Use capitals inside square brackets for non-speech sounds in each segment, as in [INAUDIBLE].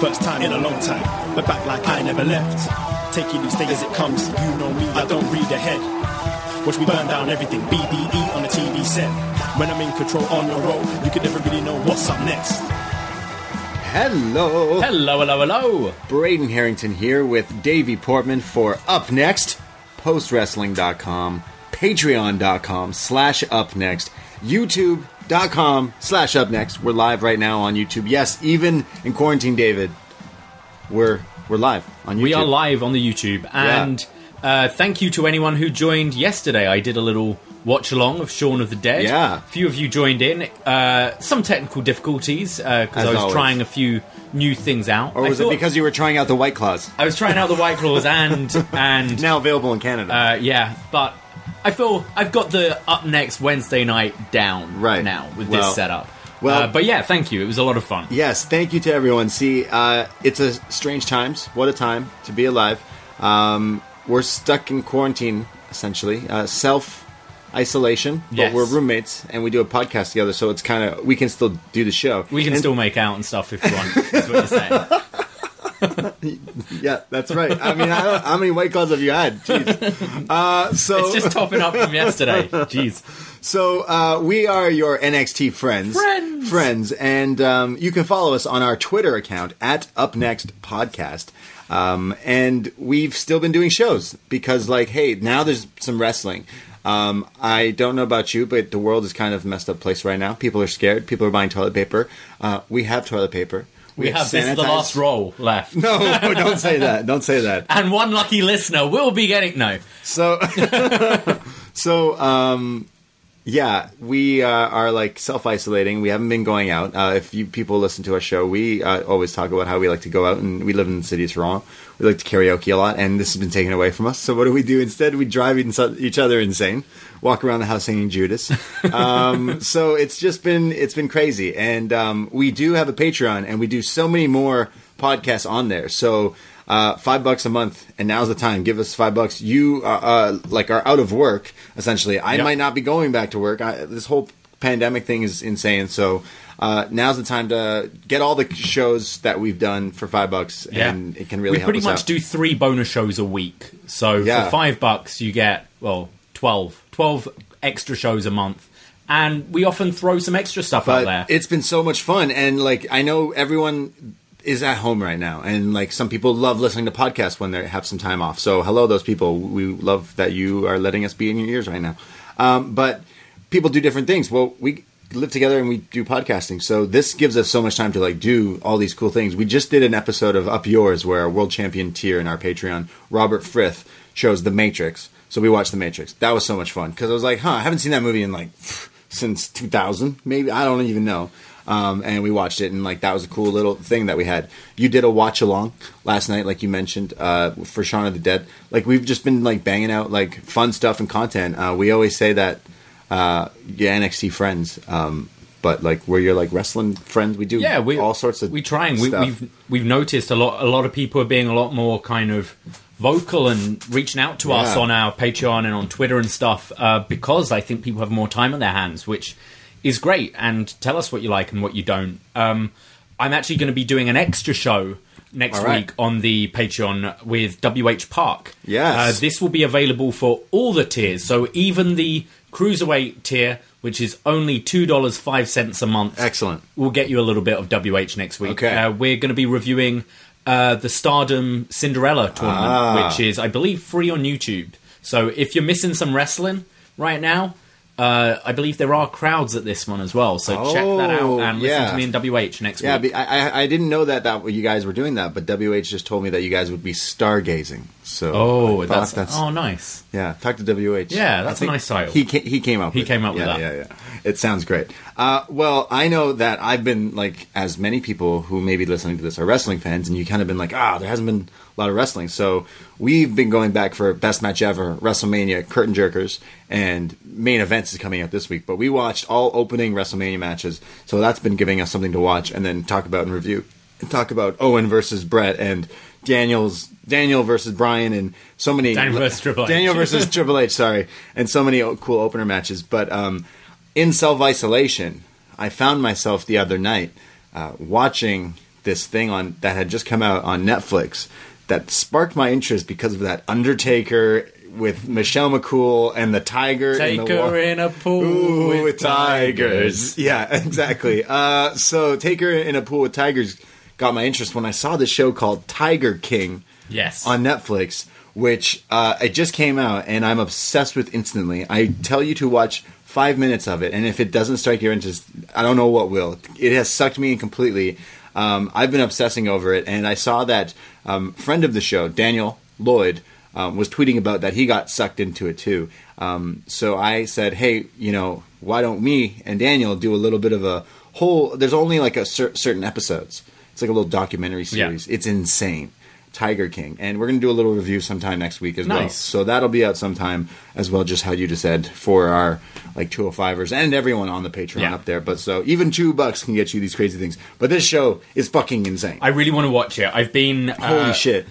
First time in a long time, but back like I never left. Taking these days as it comes, you know me, I don't read ahead. Watch me burn down everything, BDE on the TV set. When I'm in control on the road, you can never really know what's up next. Hello. Hello, hello, hello. Braden Herrington here with Davie Portman for Up Next, postwrestling.com, patreon.com slash up next, youtube.com slash up next. We're live right now on YouTube. Yes, even in quarantine, David, we're we're live on YouTube. We are live on the YouTube, and uh, thank you to anyone who joined yesterday. I did a little watch along of Shaun of the Dead. Yeah. a few of you joined in. Uh, some technical difficulties because As I was always. trying a few new things out. Or was I it because you were trying out the White Claws? I was trying out the White Claws and [LAUGHS] and Now available in Canada. uh, yeah, but I feel I've got the up next Wednesday night down Right. now with Well- this setup. well- uh, but yeah, thank you. It was a lot of fun. Yes, thank you to everyone. See, uh, it's a strange times. What a time to be alive. Um, we're stuck in quarantine, essentially, uh, self isolation, but Yes. we're roommates and we do a podcast together, so it's kind of we can still do the show. We can And- still make out and stuff if you want. is what you're saying. [LAUGHS] [LAUGHS] yeah, that's right. I mean, I how many white claws have you had? Jeez. Uh, so It's just topping up from yesterday. [LAUGHS] Jeez. So uh, we are your NXT friends, Friends. friends, and um, you can follow us on our Twitter account at Up Next Podcast. Um, and we've still been doing shows because, like, hey, now there's some wrestling. Um, I don't know about you, but the world is kind of a messed up place right now. People are scared. People are buying toilet paper. Uh, we have toilet paper. We have this the last roll left. No, [LAUGHS] don't say that. Don't say that. [LAUGHS] And one lucky listener will be getting no. So, [LAUGHS] so um, yeah, we uh, are like self isolating. We haven't been going out. Uh, if you people listen to our show, we uh, always talk about how we like to go out, and we live in the city of Toronto. We like to karaoke a lot, and this has been taken away from us. So what do we do instead? We drive each other insane, walk around the house singing Judas. [LAUGHS] Um, so it's just been it's been crazy, and um, we do have a Patreon, and we do so many more podcasts on there. So uh, five bucks a month, and now's the time. Give us five bucks. You uh, uh, like are out of work essentially. I Yep. might not be going back to work. I, this whole pandemic thing is insane. So uh, now's the time to get all the shows that we've done for five bucks, Yeah. and it can really we pretty much out. do three bonus shows a week. So Yeah. for five bucks, you get well 12, 12 extra shows a month, and we often throw some extra stuff out there. it's been so much fun and like i know everyone is at home right now. And like some people love listening to podcasts when they have some time off. So hello those people. We love that you are letting us be in your ears right now. Um, but people do different things. Well we live together and we do podcasting. So this gives us so much time to like do all these cool things. We just did an episode of up yours where a world champion tier in our patreon robert frith shows the matrix. So we watched the matrix. That was so much fun because i was like huh i haven't seen that movie in like since 2000 maybe. I don't even know um, and we watched it, and like that was a cool little thing that we had. You did a watch along last night, like you mentioned, uh, for Shaun of the Dead. Like we've just been like banging out like fun stuff and content. Uh, we always say that uh, yeah, NXT friends. Um, but like where you're like wrestling friends. We do yeah, we all sorts of we trying. We, stuff. we've we've noticed a lot. A lot of people are being a lot more kind of vocal and reaching out to us on our Patreon and on Twitter and stuff uh, because I think people have more time on their hands, which is great. And tell us what you like and what you don't. Um, I'm actually going to be doing an extra show next right. week on the Patreon with WH Park. Yes. Uh, this will be available for all the tiers, so even the cruiserweight tier, which is only two dollars five cents a month. Excellent. We'll get you a little bit of WH next week. Okay. Uh, we're going to be reviewing uh, the Stardom Cinderella tournament, Ah. which is, I believe, free on YouTube. So if you're missing some wrestling right now, uh, I believe there are crowds at this one as well. So check that out Oh, and listen yeah. to me in WH next Yeah, week. be- I, I- I didn't know that that you guys were doing that, but WH just told me that you guys would be stargazing. So oh, thought that's, oh, nice. yeah. Talk to WH. Yeah, that's a nice title. He he came up. He with came up with yeah, that. Yeah, yeah. It sounds great. Uh, well, I know that I've been like, as many people who may be listening to this are wrestling fans, and you kind of been like, ah, there hasn't been a lot of wrestling. So we've been going back for best match ever, WrestleMania, curtain jerkers, and main events is coming up this week. But we watched all opening WrestleMania matches, so that's been giving us something to watch and then talk about and review. And talk about Owen versus Brett and Daniel's Daniel versus Brian and so many Daniel versus [LAUGHS] Triple H. Daniel versus [LAUGHS] Triple H, sorry, and so many cool opener matches. But um, in self isolation, I found myself the other night uh, watching this thing on that had just come out on Netflix that sparked my interest because of that Undertaker with Michelle McCool and the tiger. Take in the her wa- in a pool Ooh, with, with tigers. Yeah, [LAUGHS] exactly. Uh, so take her in a pool with tigers got my interest when I saw this show called Tiger King Yes. on Netflix, which uh, it just came out, and I'm obsessed with instantly. I tell you to watch five minutes of it, and if it doesn't strike your interest, I don't know what will. It has sucked me in completely. Um, I've been obsessing over it, and I saw that um, friend of the show, Daniel Lloyd, um, was tweeting about that he got sucked into it too. Um, so I said, hey, you know, why don't me and Daniel do a little bit of a whole? There's only like a cer- certain episodes. It's like a little documentary Yeah. series. It's insane. Tiger King, and we're gonna do a little review sometime next week as well. So that'll be out sometime as well. Just how you just said for our like 205ers and everyone on the Patreon Yeah. up there. But so even two bucks can get you these crazy things. But this show is fucking insane. I really want to watch it. I've been. Holy uh, shit!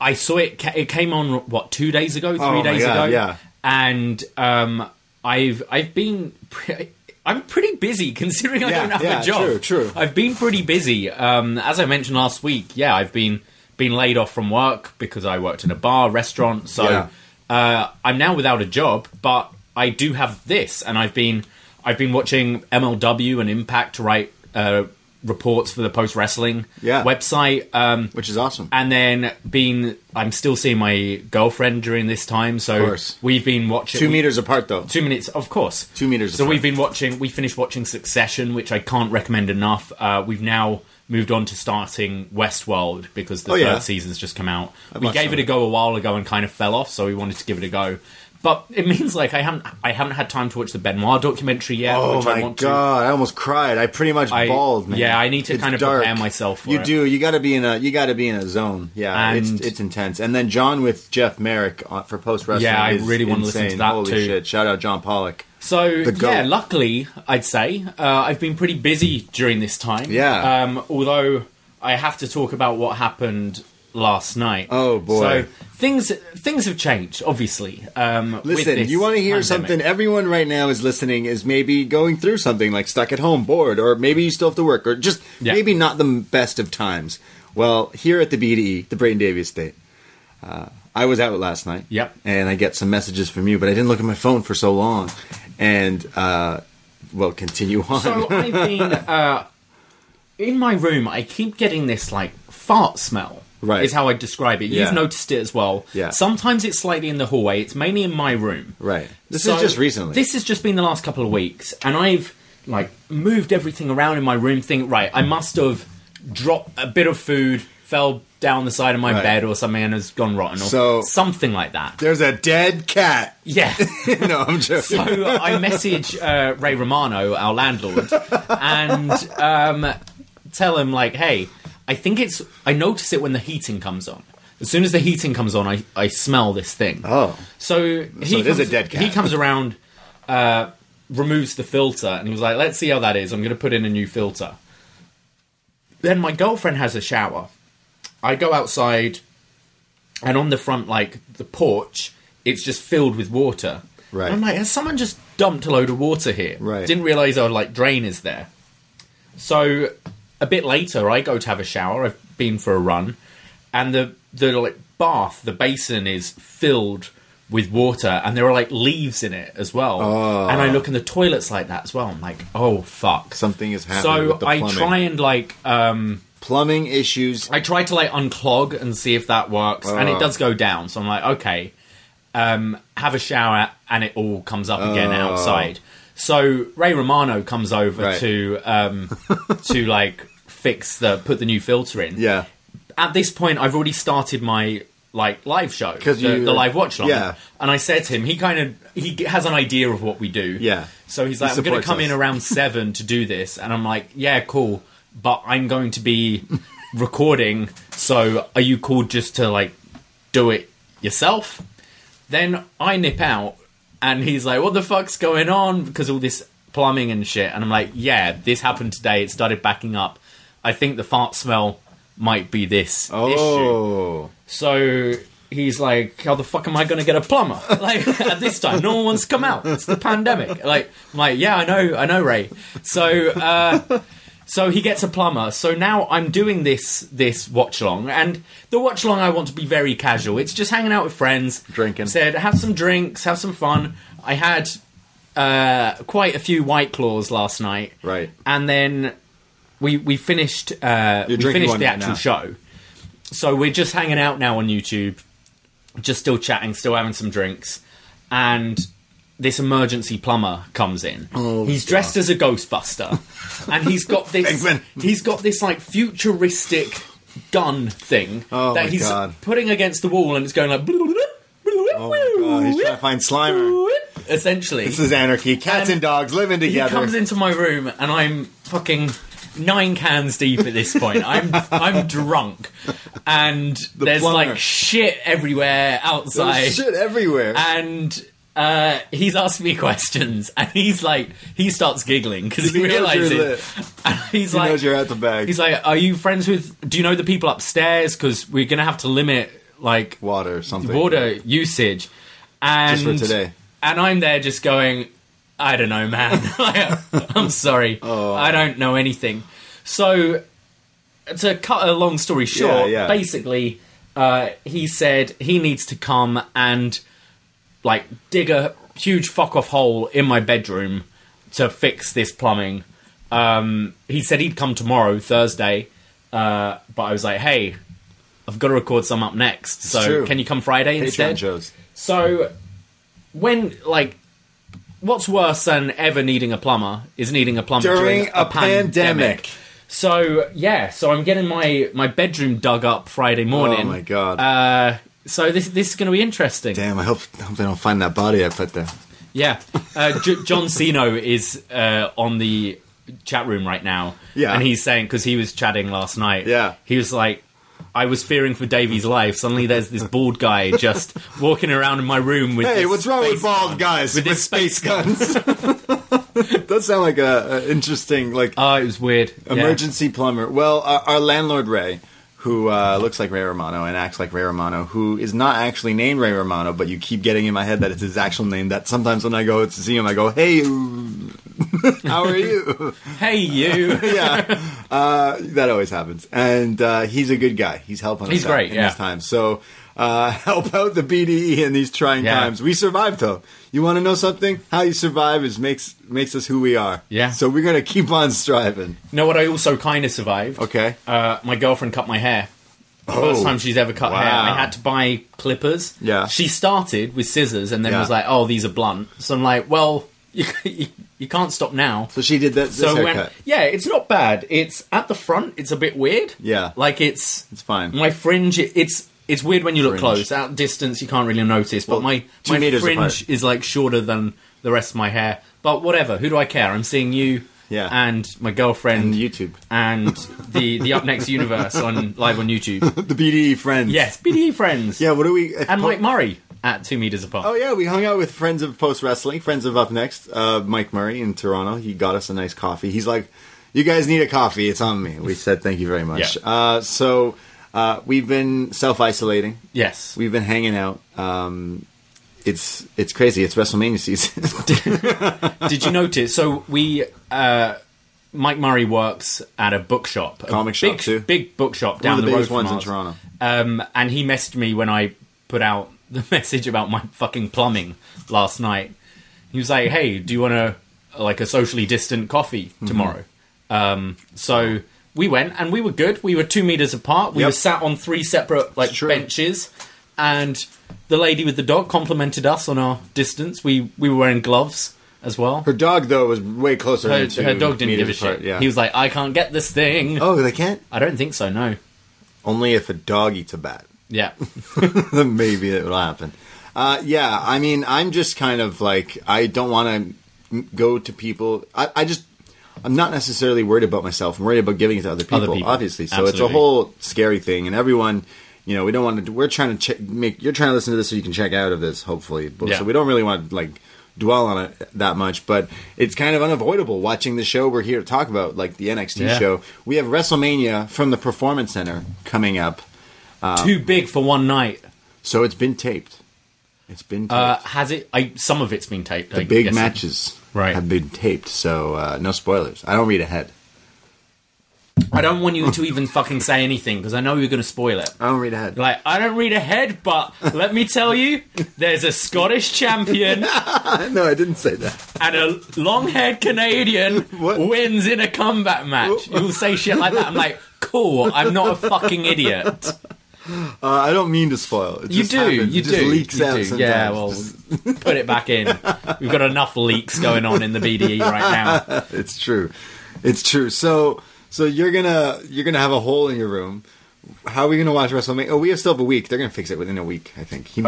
I saw it. It came on what two days ago, three Oh days God, ago. yeah. and um, I've I've been. Pre- I'm pretty busy [LAUGHS] considering I Yeah, don't have yeah, a job. true, true. I've been pretty busy. Um, as I mentioned last week, yeah, I've been been laid off from work because I worked in a bar restaurant. So Yeah. uh, I'm now without a job, but I do have this, and I've been I've been watching MLW and Impact to write uh, reports for the post wrestling Yeah. website. Um, Which is awesome. and then been I'm still seeing my girlfriend during this time, so we've been watching Two we- meters apart though. Two minutes, of course. Two meters So apart. we've been watching. We finished watching Succession, which I can't recommend enough. Uh, we've now moved on to starting Westworld because the Oh, third yeah. season's just come out. I've we gave it a go a while ago and kind of fell off, so we wanted to give it a go. But it means like I haven't I haven't had time to watch the Benoit documentary yet. Oh which I my want god! I almost cried. I pretty much I- bawled, man. yeah, I need to It's kind of dark. prepare myself for you it. do. You got to be in a. You got to be in a zone. Yeah, And- it's it's intense. And then John with Jeff Marek uh, for post wrestling. Yeah, I really wanna listen to that Holy too. shit! Shout out John Pollock. So yeah, luckily I'd say uh, I've been pretty busy during this time. Yeah. Um, although I have to talk about what happened last night. Oh, boy. So things things have changed, obviously. Um, with Listen, you want to hear pandemic. something? Everyone right now is listening. Is maybe going through something like stuck at home, bored, or maybe you still have to work, or just Yeah. maybe not the best of times. Well, here at the BDE, the Braden Davie's Estate, uh, I was out last night. Yep. And I get some messages from you, but I didn't look at my phone for so long. And uh, well, continue on. So I've [LAUGHS] been uh, in my room. I keep getting this like fart smell. Right. is how I describe it. Yeah. You've noticed it as well. Yeah. Sometimes it's slightly in the hallway. It's mainly in my room. right. This So, is just recently. This has just been the last couple of weeks, and I've like moved everything around in my room. Think right, I must have dropped a bit of food, fell down the side of my Right. bed or something and has gone rotten or So- something like that. There's a dead cat. [LAUGHS] Yeah. [LAUGHS] no, I'm joking. So I message uh, Ray Romano, our landlord, and um, tell him like, "Hey, I think it's. I notice it when the heating comes on. As soon as the heating comes on, I, I smell this thing. oh, So he it is comes, a dead cat. He comes around, uh, removes the filter, and he was like, "Let's see how that is. I'm going to put in a new filter." Then my girlfriend has a shower. I go outside, and on the front, like the porch, it's just filled with water. Right. I'm like, has someone just dumped a load of water here? Right. Didn't realize our like drain is there. So a bit later, I go to have a shower. I've been for a run, and the the like bath, the basin is filled with water, and there are like leaves in it as well. Oh. And I look in the toilets like that as well. I'm like, oh fuck. something is happening. So with the I try and like um plumbing issues. I tried to like unclog and see if that works, and it Oh. does go down. So I'm like, okay, um, have a shower, and it all comes up again Oh. outside. So Ray Romano comes over Right. to um, [LAUGHS] to like fix the put the new filter in. Yeah, At this point, I've already started my like live show, 'Cause the, the live watch long. yeah. And I said to him, he kind of he has an idea of what we do. Yeah. So he's He like, I'm going to come in around seven to do this, and I'm like, yeah, cool, but I'm going to be recording. So are you cool just to like do it yourself? Then I nip out, and he's like, what the fuck's going on? Because all this plumbing and shit, and I'm like, yeah, this happened today. It started backing up. I think the fart smell might be this issue. Oh, So he's like, "How the fuck am I going to get a plumber?" [LAUGHS] Like at this time, no one wants to come out. It's the pandemic. Like, I'm like, yeah, I know, I know, Ray. So, uh, so he gets a plumber. So now I'm doing this this watch long, and the watch long I want to be very casual. It's just hanging out with friends, Drinking. Said, have some drinks, have some fun. I had uh, quite a few white claws last night, Right. And then we we finished uh, we finished the actual now. show. So we're just hanging out now on YouTube, just still chatting, still having some drinks, and this emergency plumber comes in. Oh, he's dressed as a Ghostbuster, [LAUGHS] and he's got this. he's got this like futuristic gun thing Oh that he's God. putting against the wall, and it's going like. oh god, he's trying to find Slimer. Essentially, This is anarchy. Cats And and dogs living he together. comes into my room and I'm fucking nine cans deep at this point. I'm I'm drunk, and there's plumber. like shit everywhere outside, There's shit everywhere. and. Uh, he's asked me [LAUGHS] questions, and he's like, he starts giggling because he, He realizes. [LAUGHS] And he's he like, knows you're at the bag. he's like, "Are you friends with? Do you know the people upstairs? Because we're gonna have to limit like water or something. water usage." And Just for today. and I'm there just going, I don't know, man. [LAUGHS] I'm sorry, Oh. I don't know anything. So to cut a long story short, yeah. basically, uh, he said he needs to come and like dig a huge fuck off hole in my bedroom to fix this plumbing. Um, he said he'd come tomorrow, Thursday, uh, but I was like, hey. I've got to record some up next, so can you come Friday Patreon instead? shows. So, when like, what's worse than ever needing a plumber is needing a plumber During during, a pandemic. So yeah, so I'm getting my my bedroom dug up Friday morning. Oh my God. Uh, so this this is going to be interesting. Damn, I hope, I hope they don't find that body I put there. Yeah, uh, J- John Ceno is uh, on the chat room right now. Yeah. and he's saying because he was chatting last night. Yeah. he was like. I was fearing for Davie's life. Suddenly, there's this bald guy just [LAUGHS] walking around in my room with. Hey, what's wrong with bald gun. guys With with, space space gun. guns? [LAUGHS] Does sound like a, a interesting like Oh, it was weird. Yeah. emergency plumber. Well, our, our landlord Ray, who uh, looks like Ray Romano and acts like Ray Romano, who is not actually named Ray Romano, but you keep getting in my head that it's his actual name. That sometimes when I go to see him, I go, "Hey, [LAUGHS] how are you?" Hey, you. [LAUGHS] yeah, uh, that always happens. And uh, he's a good guy. He's helping He's us out great, in yeah. these times. So uh, [LAUGHS] help out the BDE in these trying Yeah. times. We survived though. You want to know something? How you survive is makes makes us who we are. Yeah. So we're gonna keep on striving. You know what? I also kind of survived. Okay. Uh, my girlfriend cut my hair. Oh, First time she's ever cut hair. wow. I had to buy clippers. Yeah. She started with scissors and then Yeah. was like, "Oh, these are blunt." So I'm like, "Well, [LAUGHS] you, you, You can't stop now. So she did that. This So when, yeah, it's not bad. It's at the front. It's a bit weird. Yeah. like it's It's fine. My fringe. it- It's it's weird when you look Fringe. close. At distance, you can't really notice. Well, but my two my meters fringe apart. is like shorter than the rest of my hair. But whatever. Who do I care? I'm seeing you. Yeah. And my girlfriend. And YouTube. And the the Up Next universe on live on YouTube. [LAUGHS] the BDE friends. Yes, BDE friends. Yeah. What do we? And Mike Murray at two meters apart. Oh yeah, we hung out with friends of Post Wrestling, friends of Up Next, uh, Mike Murray in Toronto. He got us a nice coffee. He's like, "You guys need a coffee? It's on me." We said, "Thank you very much." Yeah. Uh, so uh, we've been self isolating. Yes. We've been hanging out. Um, it's it's crazy. It's WrestleMania season. [LAUGHS] Did you notice? So we, uh, Mike Murray works at a bookshop, a Comic shop, big, too. big bookshop down One of the road biggest from ones in. Toronto. Um, and he messaged me when I put out [LAUGHS] the message about my fucking plumbing last night. He was like, "Hey, do you want a like a socially distant coffee Mm-hmm. tomorrow?" Um, so we went and we were good. We were two meters apart. We Yep. were sat on three separate like benches, and the lady with the dog complimented us on our distance. We we were wearing gloves as well. Her dog though was way closer. Her, her dog didn't give a apart, shit. Yeah. He was like, I can't get this thing. oh, they can't. I don't think so, no. Only if a dog eats a bat. [LAUGHS] Yeah. maybe it will happen. Uh, yeah, I mean, I'm just kind of like I don't want to go to people. I, I just I'm not necessarily worried about myself. I'm worried about giving it to other people, Other people. obviously. So it's a whole scary thing, and everyone. You know, we don't want to. We're trying to check, make. You're trying to listen to this so you can check out of this, hopefully. But, Yeah. So we don't really want to like dwell on it that much. But it's kind of unavoidable watching the show we're here to talk about, like the NXT Yeah. show. We have WrestleMania from the Performance Center coming up, Too big for one night. so it's been taped. It's been taped. Uh, has it? I, some of it's been taped. the I big guess. matches Right. have been taped, so uh, no spoilers. I don't read ahead. I don't want you to even fucking say anything because I know you're going to spoil it. I don't read ahead. Like, I don't read ahead, but let me tell you, there's a Scottish champion [LAUGHS] no, I didn't say that. and a long haired Canadian [LAUGHS] What? wins in a combat match. You'll say shit like that. I'm like, cool, I'm not a fucking idiot. Uh, I don't mean to spoil. It You just do, happens. you it just do. leaks you out do. sometimes. Yeah, well, put it back in. We've got enough leaks going on in the BDE right now. [LAUGHS] it's true. It's true. So, so you're gonna you're gonna have a hole in your room. How are we gonna watch WrestleMania? Oh, we have still have a week. They're gonna fix it within a week, I think. He,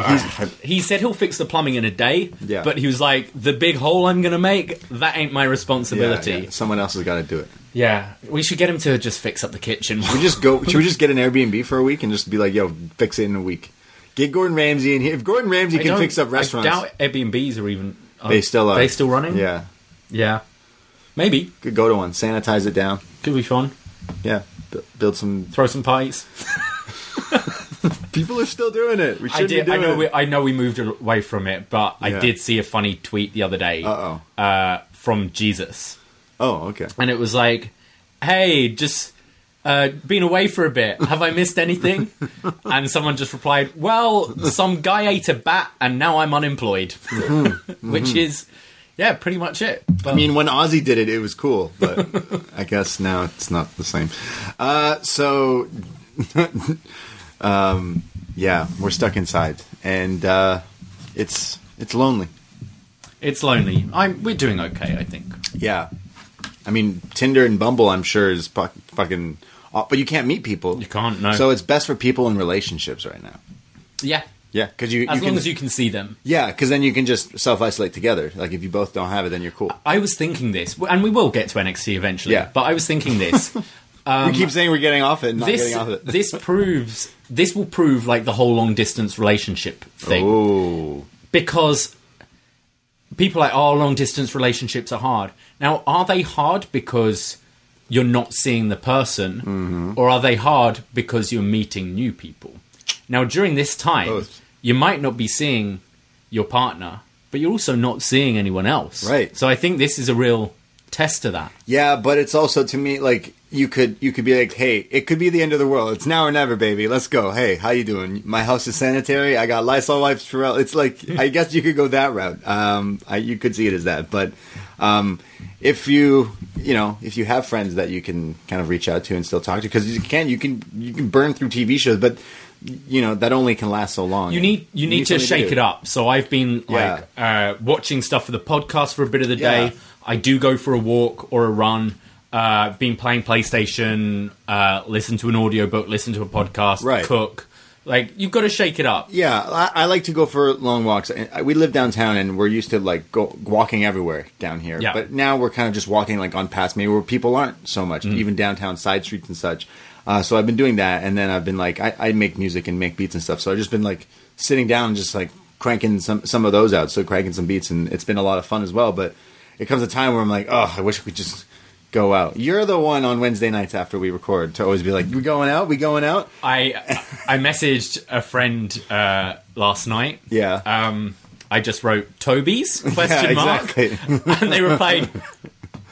He said he'll fix the plumbing in a day, Yeah. but he was like, the big hole I'm going to make, that ain't my yeah, responsibility. yeah, someone else has got to do it. Yeah, we should get him to just fix up the kitchen. We just go. should we just get an Airbnb for a week and just be like, "Yo, fix it in a week"? Get Gordon Ramsay in here. If Gordon Ramsay I can fix up restaurants, I doubt Airbnbs are even. Are they still are. They still running? Yeah, Yeah. Maybe. could go to one. Sanitize it down. Could be fun. Yeah, bu- build some. Throw some parties. [LAUGHS] [LAUGHS] People are still doing it. We I should did. be I doing know. We, it. I know we moved away from it, but I did see a funny tweet the other day Uh-oh. uh, from Jesus, Oh, okay. and it was like, "Hey, just uh, been away for a bit. Have I missed anything?" [LAUGHS] and someone just replied, "Well, some guy ate a bat, and now I'm unemployed," [LAUGHS] which is, yeah, pretty much it. But, Mm-hmm. I mean, when Ozzy did it, it was cool, but I guess now it's not the same. Uh, so, [LAUGHS] um, yeah, we're stuck inside, and uh, it's it's lonely. it's lonely. I'm. We're doing okay, I think. Yeah, I mean, Tinder and Bumble, I'm sure is fu- fucking, but you can't meet people. You can't, no. So it's best for people in relationships right now. Yeah, Yeah, because you, as you long can, as you can see them. yeah, because then you can just self isolate together. Like if you both don't have it, then you're cool. I was thinking this, and we will get to NXT eventually. Yeah. But I was thinking this. [LAUGHS] we keep saying we're getting off it, and not Um, this getting off it. this proves this will prove like the whole long distance relationship thing oh, because people are like oh long distance relationships are hard. Now, are they hard because you're not seeing the person, Mm-hmm. or are they hard because you're meeting new people? Now, during this time, Both. you might not be seeing your partner, but you're also not seeing anyone else. Right. So I think this is a real test to that. Yeah, but it's also to me like you could you could be like, hey, it could be the end of the world. It's now or never, baby. Let's go. Hey, how you doing? My house is sanitary. I got Lysol wipes for. It's like I guess you could go that route. Um, I, you could see it as that, but um, if you you know if you have friends that you can kind of reach out to and still talk to, because you can you can you can burn through TV shows, but you know that only can last so long. You need you need to shake do. it up. So I've been Yeah. like uh, watching stuff for the podcast for a bit of the day. Yeah. I do go for a walk or a run. Uh, been playing PlayStation, uh, listen to an audiobook, listen to a podcast, Right. cook. Like you've got to shake it up. Yeah, I, I like to go for long walks. I- We live downtown, and we're used to like go walking everywhere down here. Yeah. But now we're kind of just walking like on paths maybe where people aren't so much, Mm. even downtown side streets and such. Uh, so I've been doing that, and then I've been like, I, I make music and make beats and stuff. So I've just been like sitting down and just like cranking some some of those out. So cranking some beats, and it's been a lot of fun as well. But it comes a time where I'm like, oh, I wish we could just go out. You're the one on Wednesday nights after we record to always be like, we going out, we going out. I I messaged a friend uh, last night. Yeah. Um, I just wrote Toby's [LAUGHS] question yeah, mark, [LAUGHS] and they replied,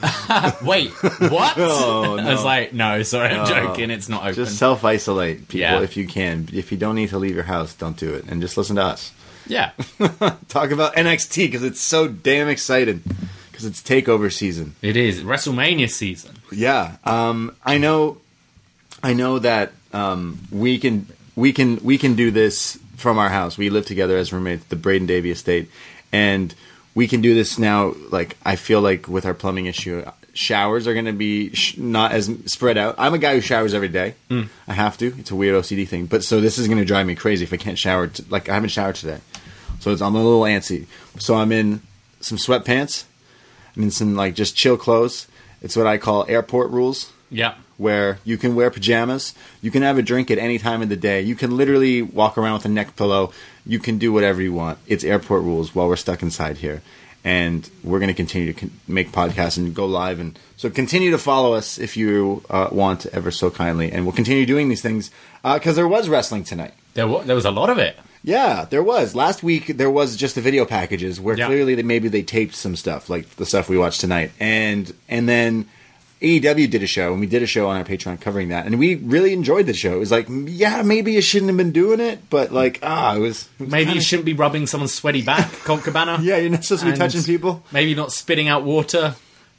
[LAUGHS] "Wait, what?" Oh, I was like, "No, sorry, I'm joking. It's not open." Just self isolate people Yeah. if you can. If you don't need to leave your house, don't do it, and just listen to us yeah, talk about NXT because it's so damn exciting. Because it's takeover season. it is WrestleMania season. Yeah, um, I know. I know that um, we can we can we can do this from our house. We live together as roommates, the Braden Davie estate, and we can do this now. Like I feel like with our plumbing issue, showers are going to be sh- not as spread out. I'm a guy who showers every day. I have to. It's a weird OCD thing. But so this is going to drive me crazy if I can't shower. T- like I haven't showered today, so it's, I'm a little antsy. So I'm in some sweatpants. In some like just chill clothes. It's what I call airport rules Yeah, where you can wear pajamas, you can have a drink at any time of the day, you can literally walk around with a neck pillow, you can do whatever you want. It's airport rules while we're stuck inside here. And we're going to continue to con- make podcasts and go live. And so continue to follow us if you uh, want ever so kindly. And we'll continue doing these things because there was wrestling tonight. there wa- there was a lot of it. Yeah, there was. Last week there was just the video packages where Yeah. clearly they, maybe they taped some stuff, like the stuff we watched tonight. And and then AEW did a show, and we did a show on our Patreon covering that, and we really enjoyed the show. It was like, yeah, maybe you shouldn't have been doing it, but like, ah, it was, it was Maybe you kinda- shouldn't be rubbing someone's sweaty back, Colt Cabana. [LAUGHS] Yeah, you're not supposed to be touching people. Maybe not spitting out water,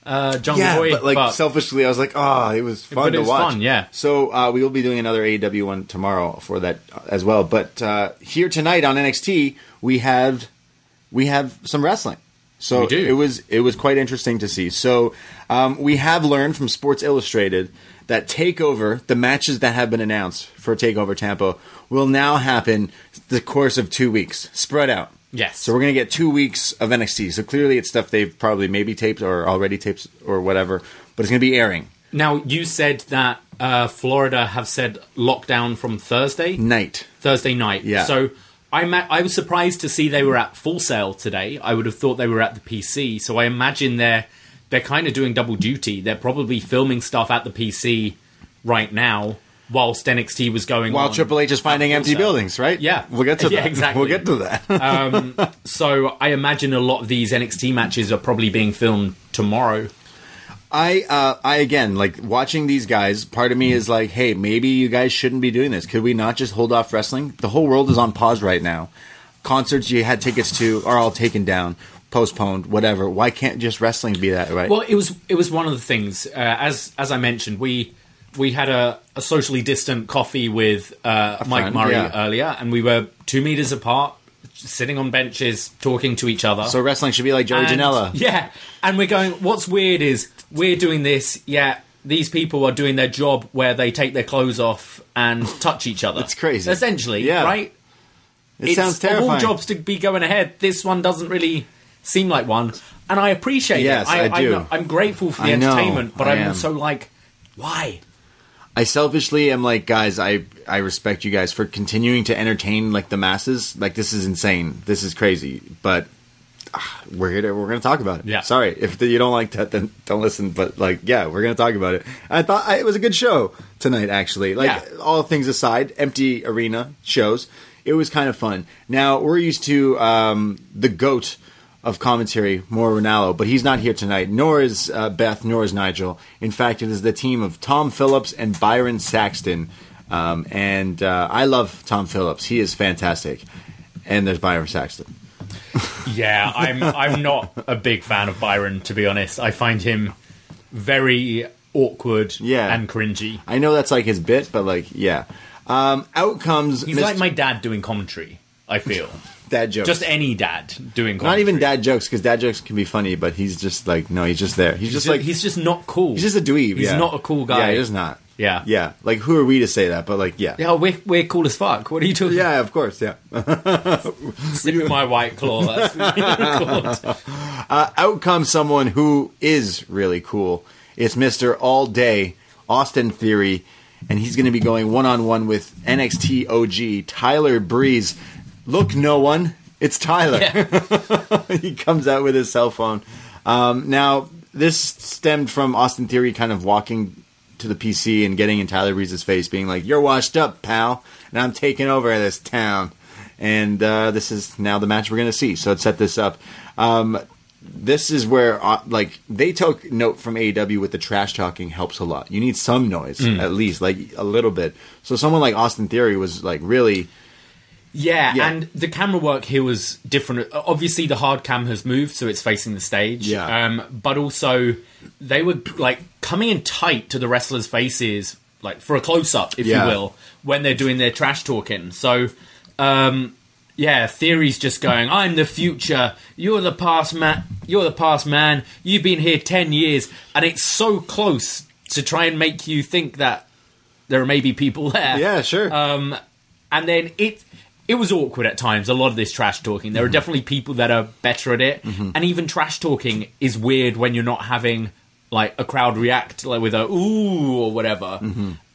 uh, Jungle Yeah, Boy. but like selfishly, I was like, oh, it was fun But it to was watch. fun, yeah. So uh, we will be doing another AEW one tomorrow for that uh, as well. But uh, here tonight on NXT, we have we have some wrestling. So We do. it was it was quite interesting to see. So um, we have learned from Sports Illustrated that Takeover, the matches that have been announced for Takeover Tampa, will now happen the course of two weeks, spread out. Yes. So we're gonna get two weeks of NXT. So clearly, it's stuff they've probably maybe taped or already taped or whatever. But it's gonna be airing Now you said that uh, Florida have said lockdown from Thursday, night. Thursday night. Yeah. So I ma- I was surprised to see they were at Full Sail today. I would have thought they were at the PC. So I imagine they're they're kind of doing double duty. They're probably filming stuff at the PC right now whilst NXT was going While on. Triple H is finding empty buildings, right? Yeah. we'll get to Yeah, that. exactly. We'll get to that. [LAUGHS] So I imagine a lot of these NXT matches are probably being filmed tomorrow. I, uh, I again like watching these guys. Part of me is like, hey, maybe you guys shouldn't be doing this. Could we not just hold off wrestling? The whole world is on pause right now. Concerts you had tickets to are all taken down, postponed, whatever. Why can't just wrestling be that right? Well, it was it was one of the things. Uh, as as I mentioned, we we had a, a socially distant coffee with uh, Mike friend, Murray yeah. earlier, and we were two meters apart, sitting on benches, talking to each other. so wrestling should be like Joey And- Janela. [LAUGHS] Yeah, and we're going. What's weird is we're doing this. Yeah, these people are doing their job where they take their clothes off and touch each other. It's crazy. essentially. Yeah. right. It sounds Of all jobs to be going ahead, this one doesn't really seem like one, and I appreciate Yes, it. I do. I'm, I'm grateful for the I know, entertainment, but I I'm am. also like, why? I selfishly am like, guys, I I respect you guys for continuing to entertain like the masses. Like this is insane. This is crazy. But ah, we're gonna we're gonna talk about it. Yeah. Sorry if you don't like that, then don't listen. But like, yeah, we're gonna talk about it. I thought I, it was a good show tonight. Actually, like Yeah. all things aside, empty arena shows. It was kind of fun. Now we're used to um, the goat of commentary, Mauro Ranallo, but he's not here tonight. Nor is uh, Beth, nor is Nigel. In fact, it is the team of Tom Phillips and Byron Saxton. Um, and uh, I love Tom Phillips. He is fantastic. And there's Byron Saxton. [LAUGHS] Yeah, I'm I'm not a big fan of Byron to be honest. I find him very awkward Yeah. and cringy. I know that's like his bit, but like, yeah. Um, out comes He's Mr. like my dad doing commentary. I feel [LAUGHS] Dad jokes. just any dad doing Not even dad jokes because dad jokes can be funny, but he's just like no, he's just there. He's, just like he's just not cool. he's just a dweeb. He's yeah. not a cool guy. Yeah, he's not. Yeah. yeah. Like who are we to say that? But like, yeah, Yeah, we're we're cool as fuck. What are you talking? yeah, of course, yeah. [LAUGHS] Sip my white claw. That's what you're called. [LAUGHS] Uh, out comes someone who is really cool. It's Mister All Day Austin Theory, and he's going to be going one on one with NXT OG Tyler Breeze. Look, no one, it's Tyler. [LAUGHS] he comes out with his cell phone. Um, now, this stemmed from Austin Theory kind of walking to the PC and getting in Tyler Breeze's face, being like, "You're washed up, pal, and I'm taking over this town." And uh, this is now the match we're going to see. So let's set this up. Um, this is where uh, like they took note from AEW with the trash talking helps a lot. You need some noise at least, like a little bit. So someone like Austin Theory was like really Yeah, Yeah. and the camera work here was different. Obviously, the hard cam has moved, so it's facing the stage. Yeah. Um, but also, they were like coming in tight to the wrestlers' faces, like for a close up, if Yeah. you will, when they're doing their trash talking. So, um, yeah, theory's just going. I'm the future. You're the past man. You're the past man. You've been here ten years, and it's so close to try and make you think that there are maybe people there yeah sure um, and then it it was awkward at times. A lot of this trash talking. There are definitely people that are better at it, and even trash talking is weird when you're not having like a crowd react like with a ooh or whatever.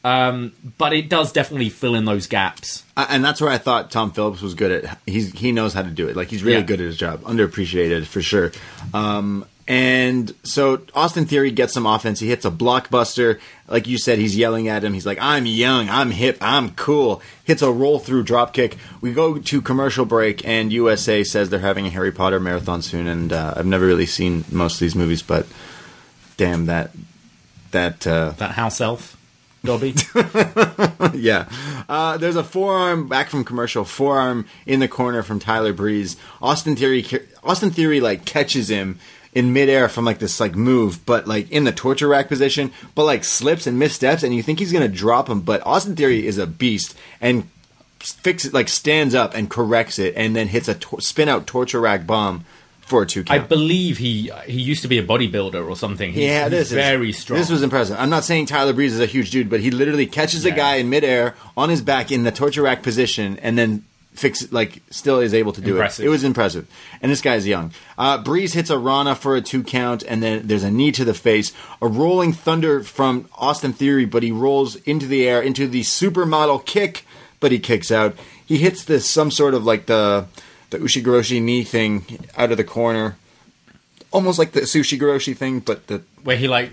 Um, but it does definitely fill in those gaps. And that's where I thought Tom Phillips was good at. He's he knows how to do it. Like he's really Yeah. good at his job. Underappreciated for sure. Um, and so Austin Theory gets some offense. He hits a blockbuster. Like you said, he's yelling at him. He's like, "I'm young. I'm hip. I'm cool." Hits a roll through drop kick. We go to commercial break, and USA says they're having a Harry Potter marathon soon. And uh, I've never really seen most of these movies, but damn that that uh, That house elf, Dobby. [LAUGHS] yeah. Uh, there's a forearm back from commercial forearm in the corner from Tyler Breeze. Austin Theory, Austin Theory like catches him in midair from like this like move, but like in the torture rack position, but like slips and missteps, and you think he's gonna drop him, but Austin Theory is a beast and fix it like stands up and corrects it, and then hits a tor- spin out torture rack bomb for a two count. I believe he he used to be a bodybuilder or something. He's, Yeah, he's this is very strong. This was impressive. I'm not saying Tyler Breeze is a huge dude, but he literally catches a guy in midair on his back in the torture rack position, and then fix like still is able to do Impressive. it. It was impressive, and this guy's young. Uh, Breeze hits a Rana for a two count, and then there's a knee to the face, a rolling thunder from Austin Theory, but he rolls into the air into the supermodel kick, but he kicks out. He hits this some sort of like the the Ushigoroshi knee thing out of the corner. Almost like the sushi Goroshi thing, but the where he like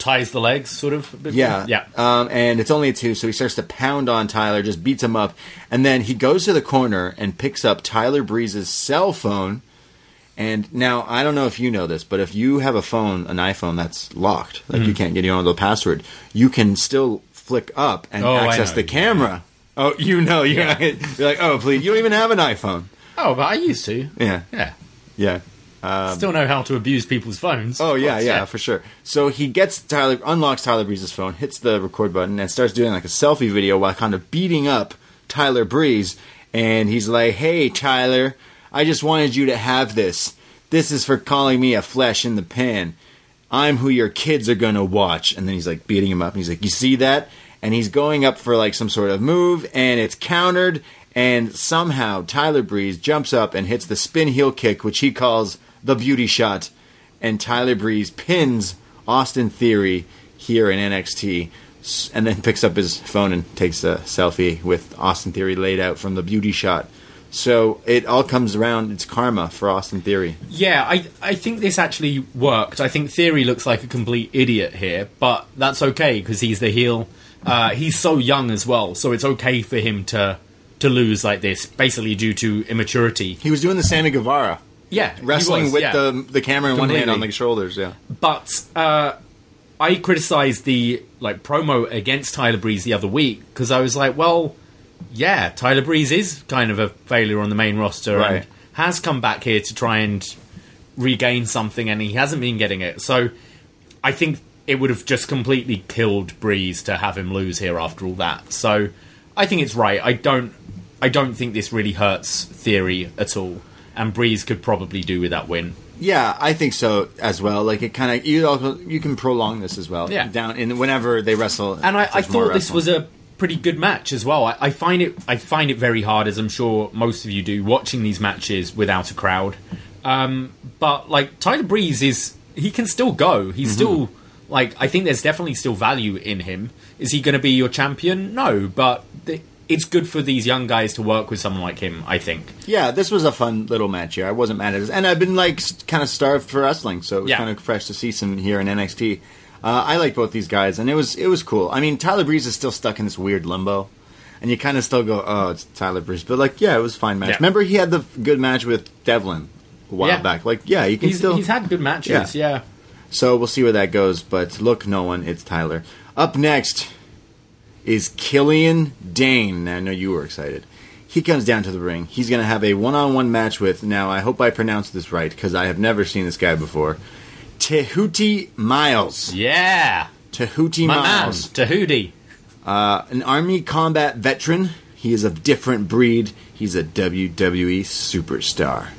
ties the legs, sort of. yeah, yeah. Um, and it's only a two, so he starts to pound on Tyler, just beats him up, and then he goes to the corner and picks up Tyler Breeze's cell phone. And now I don't know if you know this, but if you have a phone, an iPhone that's locked, like Mm-hmm. you can't get on the password, you can still flick up and Oh, access the camera. Oh, you know, you're, Yeah. you're like, oh, please, you don't even have an iPhone. Oh, but I used to. Yeah, Yeah. yeah. Um, Still know how to abuse people's phones. Oh yeah, course, yeah, for sure. So he gets Tyler, unlocks Tyler Breeze's phone, hits the record button, and starts doing like a selfie video while kind of beating up Tyler Breeze. And he's like, "Hey, Tyler, I just wanted you to have this. This is for calling me a flesh in the pan. I'm who your kids are gonna watch." And then he's like beating him up, and he's like, "You see that?" And he's going up for like some sort of move, and it's countered. And somehow Tyler Breeze jumps up and hits the spin heel kick, which he calls the beauty shot and Tyler Breeze pins Austin Theory here in NXT, and then picks up his phone and takes a selfie with Austin Theory laid out from the beauty shot. So it all comes around. It's karma for Austin Theory. Yeah, I I think this actually worked. I think Theory looks like a complete idiot here, but that's okay because he's the heel. Uh, he's so young as well, so it's okay for him to to lose like this, basically due to immaturity. He was doing the Sammy Guevara, Yeah, wrestling was, with yeah. the the camera in one hand on the shoulders. Yeah, But uh, I criticized the like promo against Tyler Breeze the other week because I was like, well, yeah, Tyler Breeze is kind of a failure on the main roster Right. and has come back here to try and regain something, and he hasn't been getting it. So I think it would have just completely killed Breeze to have him lose here after all that. So I think it's right. I don't. I don't think this really hurts Theory at all. And Breeze could probably do with that win. Yeah, I think so as well. Like it kind of you also you can prolong this as well. Yeah. down in whenever they wrestle. And I, I thought this was a pretty good match as well. I, I find it I find it very hard, as I'm sure most of you do, watching these matches without a crowd. Um, but like Tyler Breeze is he can still go. Mm-hmm. He's still like I think there's definitely still value in him. Is he going to be your champion? No, but it's good for these young guys to work with someone like him. I think. Yeah, this was a fun little match here. I wasn't mad at it, and I've been like kind of starved for wrestling, so it was Yeah. kind of fresh to see some here in NXT. Uh, I like both these guys, and it was it was cool. I mean, Tyler Breeze is still stuck in this weird limbo, and you kind of still go, "Oh, it's Tyler Breeze," but like, yeah, it was a fine match. Yeah. Remember, he had the good match with Devlin a while Yeah. back. Like, yeah, you can He's, still. he's had good matches. Yeah. So we'll see where that goes. But look, no one, it's Tyler. Up next is Killian Dane. Now, I know you were excited. He comes down to the ring. He's going to have a one on one match with, now, I hope I pronounced this right because I have never seen this guy before, Tehuti Miles. Yeah. Tehuti My man, Miles. Tahudi. Uh, an Army combat veteran. He is of different breed. He's a WWE superstar.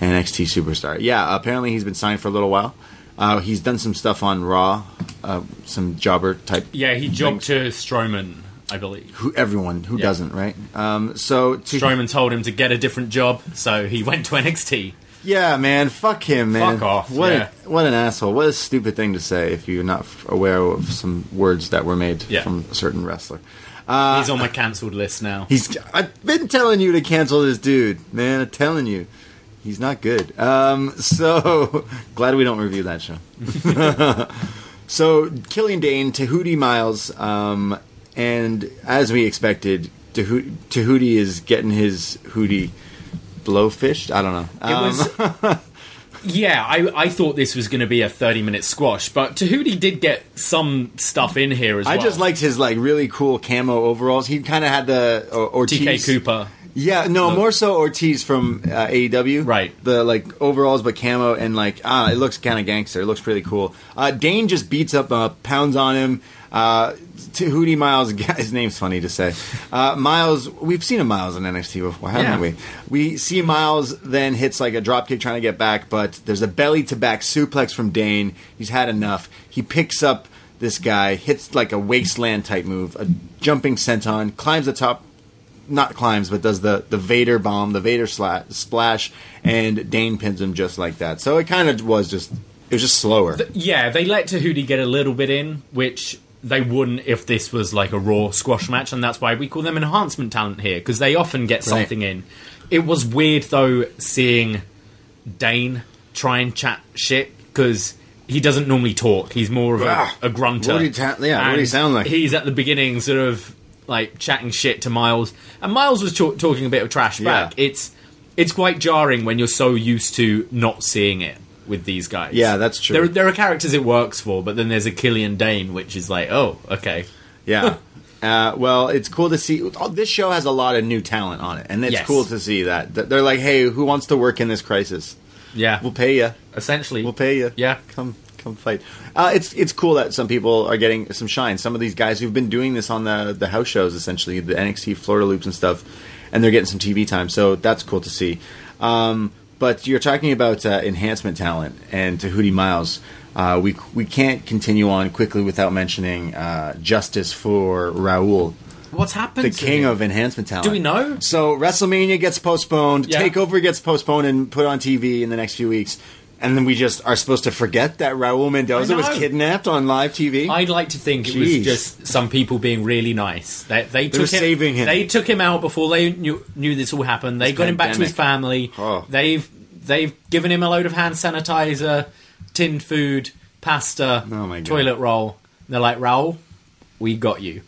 NXT superstar. Yeah, apparently he's been signed for a little while. Uh, he's done some stuff on Raw, uh, some jobber type. Yeah, he jobbed to Strowman, I believe. Who everyone who Yeah. doesn't right? Um, so to, Strowman told him to get a different job, so he [LAUGHS] went to NXT. yeah, man, fuck him, man. Fuck off, What yeah. a, what an asshole. What a stupid thing to say if you're not f- aware of some words that were made Yeah. from a certain wrestler. He's on my cancelled list now. He's. I've been telling you to cancel this dude, man. I'm telling you, he's not good. Um, [LAUGHS] so glad we don't review that show. [LAUGHS] so Killian Dane, Tehuti Miles, um, and as we expected, Tehuti is getting his hootie blowfished. I don't know. It Um, was. [LAUGHS] yeah, I, I thought this was going to be a 30 minute squash, but Tehuti did get some stuff in here as I well. I just liked his like really cool camo overalls. He kind of had the Ortiz. TK Cooper. Yeah, no, Look. more so Ortiz from uh, AEW. Right. The like overalls, but camo and like ah, it looks kind of gangster. It looks pretty cool. Uh, Dane just beats up, uh, pounds on him. Uh, Tehuti Miles, [LAUGHS] his name's funny to say. Uh, Miles, we've seen a Miles in NXT before, haven't Yeah. we? We see Miles then hits like a dropkick trying to get back, but there's a belly to back suplex from Dane. He's had enough. He picks up this guy, hits like a wasteland type move, a jumping senton, climbs the top not climbs, but does the the Vader bomb, the Vader sla- splash, and Dane pins him just like that. So it kind of was just it was just slower. Yeah, they let Tehuti get a little bit in, which they wouldn't if this was like a raw squash match, and that's why we call them enhancement talent here, because they often get something in. It was weird, though, seeing Dane try and chat shit, because he doesn't normally talk. He's more of a, Ah, a grunter. what do you ta- yeah, what do you sound like? He's at the beginning sort of like chatting shit to Miles, and Miles was ch- talking a bit of trash back. Yeah. It's it's quite jarring when you're so used to not seeing it with these guys. Yeah, that's true. There, there are characters it works for, but then there's a Killian Dane, which is like, oh, okay. yeah. [LAUGHS] Uh, well, it's cool to see. oh, This show has a lot of new talent on it, and it's Yes. cool to see that they're like, "Hey, who wants to work in this crisis? Yeah, We'll pay you. essentially. We'll pay you. Yeah. come come fight." Uh, it's it's cool that some people are getting some shine. Some of these guys who've been doing this on the the house shows, essentially the NXT Florida loops and stuff, and they're getting some TV time. So that's cool to see. Um, but you're talking about uh, enhancement talent and Tehuti Miles. Uh, we we can't continue on quickly without mentioning uh, justice for Raul, What's happened? the king him? of enhancement talent. Do we know? So WrestleMania gets postponed, Yeah. Takeover gets postponed and put on TV in the next few weeks, and then we just are supposed to forget that Raul Mendoza was kidnapped on live TV. I'd like to think it was just some people being really nice. They, they took were him, saving him. They took him out before they knew, knew this all happened. They This got him back to his family. Oh. They've they've given him a load of hand sanitizer, tinned food, pasta, Oh toilet roll. They're like Raul, we got you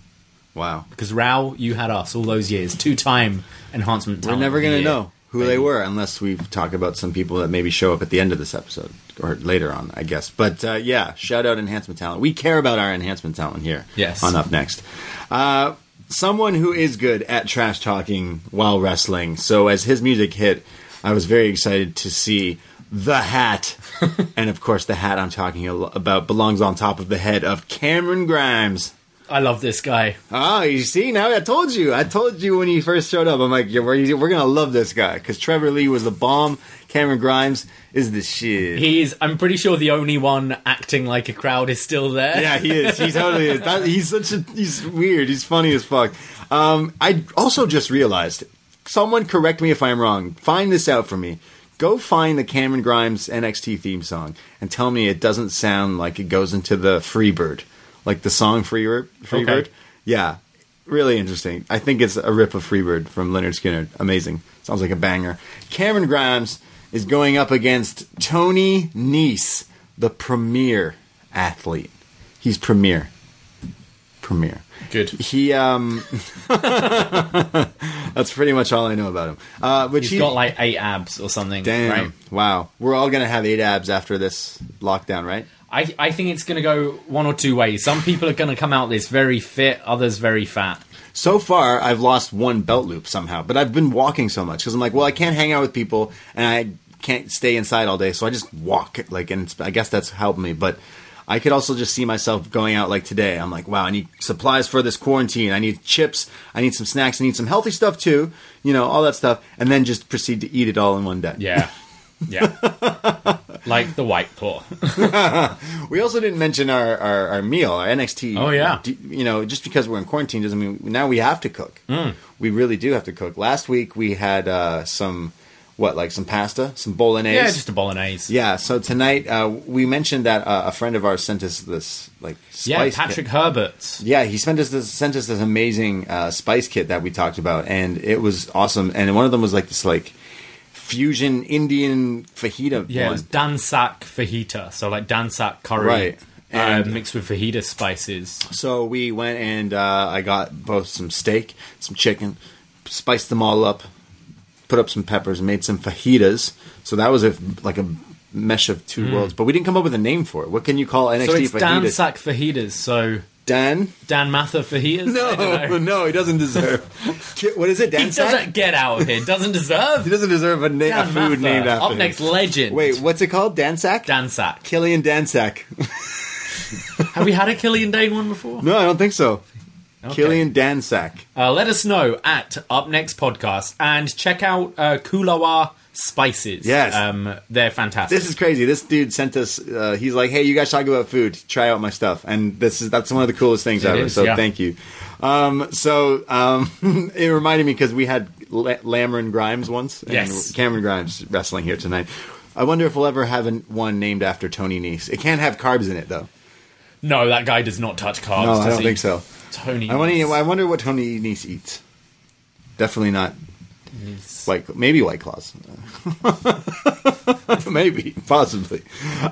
wow, because Raul, you had us all those years, two time enhancement. we're never year. know who they were unless we talk about some people that maybe show up at the end of this episode or later on, I guess. But uh, yeah, shout out enhancement talent. We care about our enhancement talent here. Yes. On up next. Uh, someone who is good at trash talking while wrestling. So as his music hit, I was very excited to see the hat, [LAUGHS] and of course, the hat I'm talking about belongs on top of the head of Cameron Grimes. I love this guy. Ah, you see now I told you. I told you when he first showed up. I'm like, yeah, we're, we're gonna love this guy because Trevor Lee was the bomb. Cameron Grimes is the shit. He's, I'm pretty sure, the only one acting like a crowd is still there. yeah, he is. He totally is. [LAUGHS] That, he's such a. He's weird. He's funny as fuck. Um, I also just realized. Someone correct me if I'm wrong. Find this out for me. Go find the Cameron Grimes NXT theme song and tell me it doesn't sound like it goes into the Freebird, like the song Freebird. Freebird. Okay. Yeah, really interesting. I think it's a rip of Freebird from Lynyrd Skynyrd. Amazing. Sounds like a banger. Cameron Grimes is going up against Tony Nese, the premier athlete. He's premier. Premier. Good. He um [LAUGHS] That's pretty much all I know about him. Uh which He's he, got like eight abs or something. Damn. Right? Wow. We're all gonna have eight abs after this lockdown, right? I, I think it's going to go one or two ways. Some people are going to come out this very fit, others very fat. So far, I've lost one belt loop somehow, but I've been walking so much because I'm like, well, I can't hang out with people and I can't stay inside all day, so I just walk. Like, and it's- I guess that's helped me. But I could also just see myself going out like today. I'm like, wow, I need supplies for this quarantine. I need chips. I need some snacks. I need some healthy stuff too. You know, all that stuff, and then just proceed to eat it all in one day. Yeah. Yeah. like the white claw. [LAUGHS] We also didn't mention our, our, our meal, our NXT. Oh, yeah. You know, just because we're in quarantine doesn't mean now we have to cook. Mm. We really do have to cook. Last week we had uh, some, what, like some pasta, some bolognese. yeah, just a bolognese. Yeah, so tonight uh, we mentioned that uh, a friend of ours sent us this like spice. Yeah, Patrick kit. Herbert. Yeah, he sent us this sent us this amazing uh, spice kit that we talked about, and it was awesome. And one of them was like this like fusion Indian fajita. Yeah, it one. was dansak fajita. So like dansak curry. Right. And And- mixed with fajita spices. So we went and uh, I got both some steak, some chicken, spiced them all up, put up some peppers, made some fajitas. So that was a like a mesh of two worlds. But we didn't come up with a name for it. What can you call NXT Mm. So it's fajitas? dansak fajitas. So Dan? Dan Mather. I don't No, [LAUGHS] no, he doesn't deserve. What is it? Dan He doesn't get out of here. Doesn't deserve. [LAUGHS] He doesn't deserve a, na- a food Mather. named after Up him. next, legend. Wait, what's it called? Dansak? Dansak. Killian Dansak. [LAUGHS] Have we had a Killian Dane one before? no, I don't think so. Okay. Killian Dansak. Uh, let us know at upNXT Podcast and check out uh, Kulawa Spices. Yes. Um, they're fantastic. This is crazy. This dude sent us. Uh, he's like, "Hey, you guys talk about food. Try out my stuff." And this is that's one of the coolest things It ever. is, so yeah. thank you. Um, so um, [LAUGHS] it reminded me because we had La- Lamron Grimes once, and Yes. Cameron Grimes wrestling here tonight. I wonder if we'll ever have an, one named after Tony Nese. It can't have carbs in it though. no, that guy does not touch carbs. No, I don't think so. Tony. I to. I wonder what Tony Nese eats. Definitely not white. Maybe White Claws. [LAUGHS] maybe, possibly.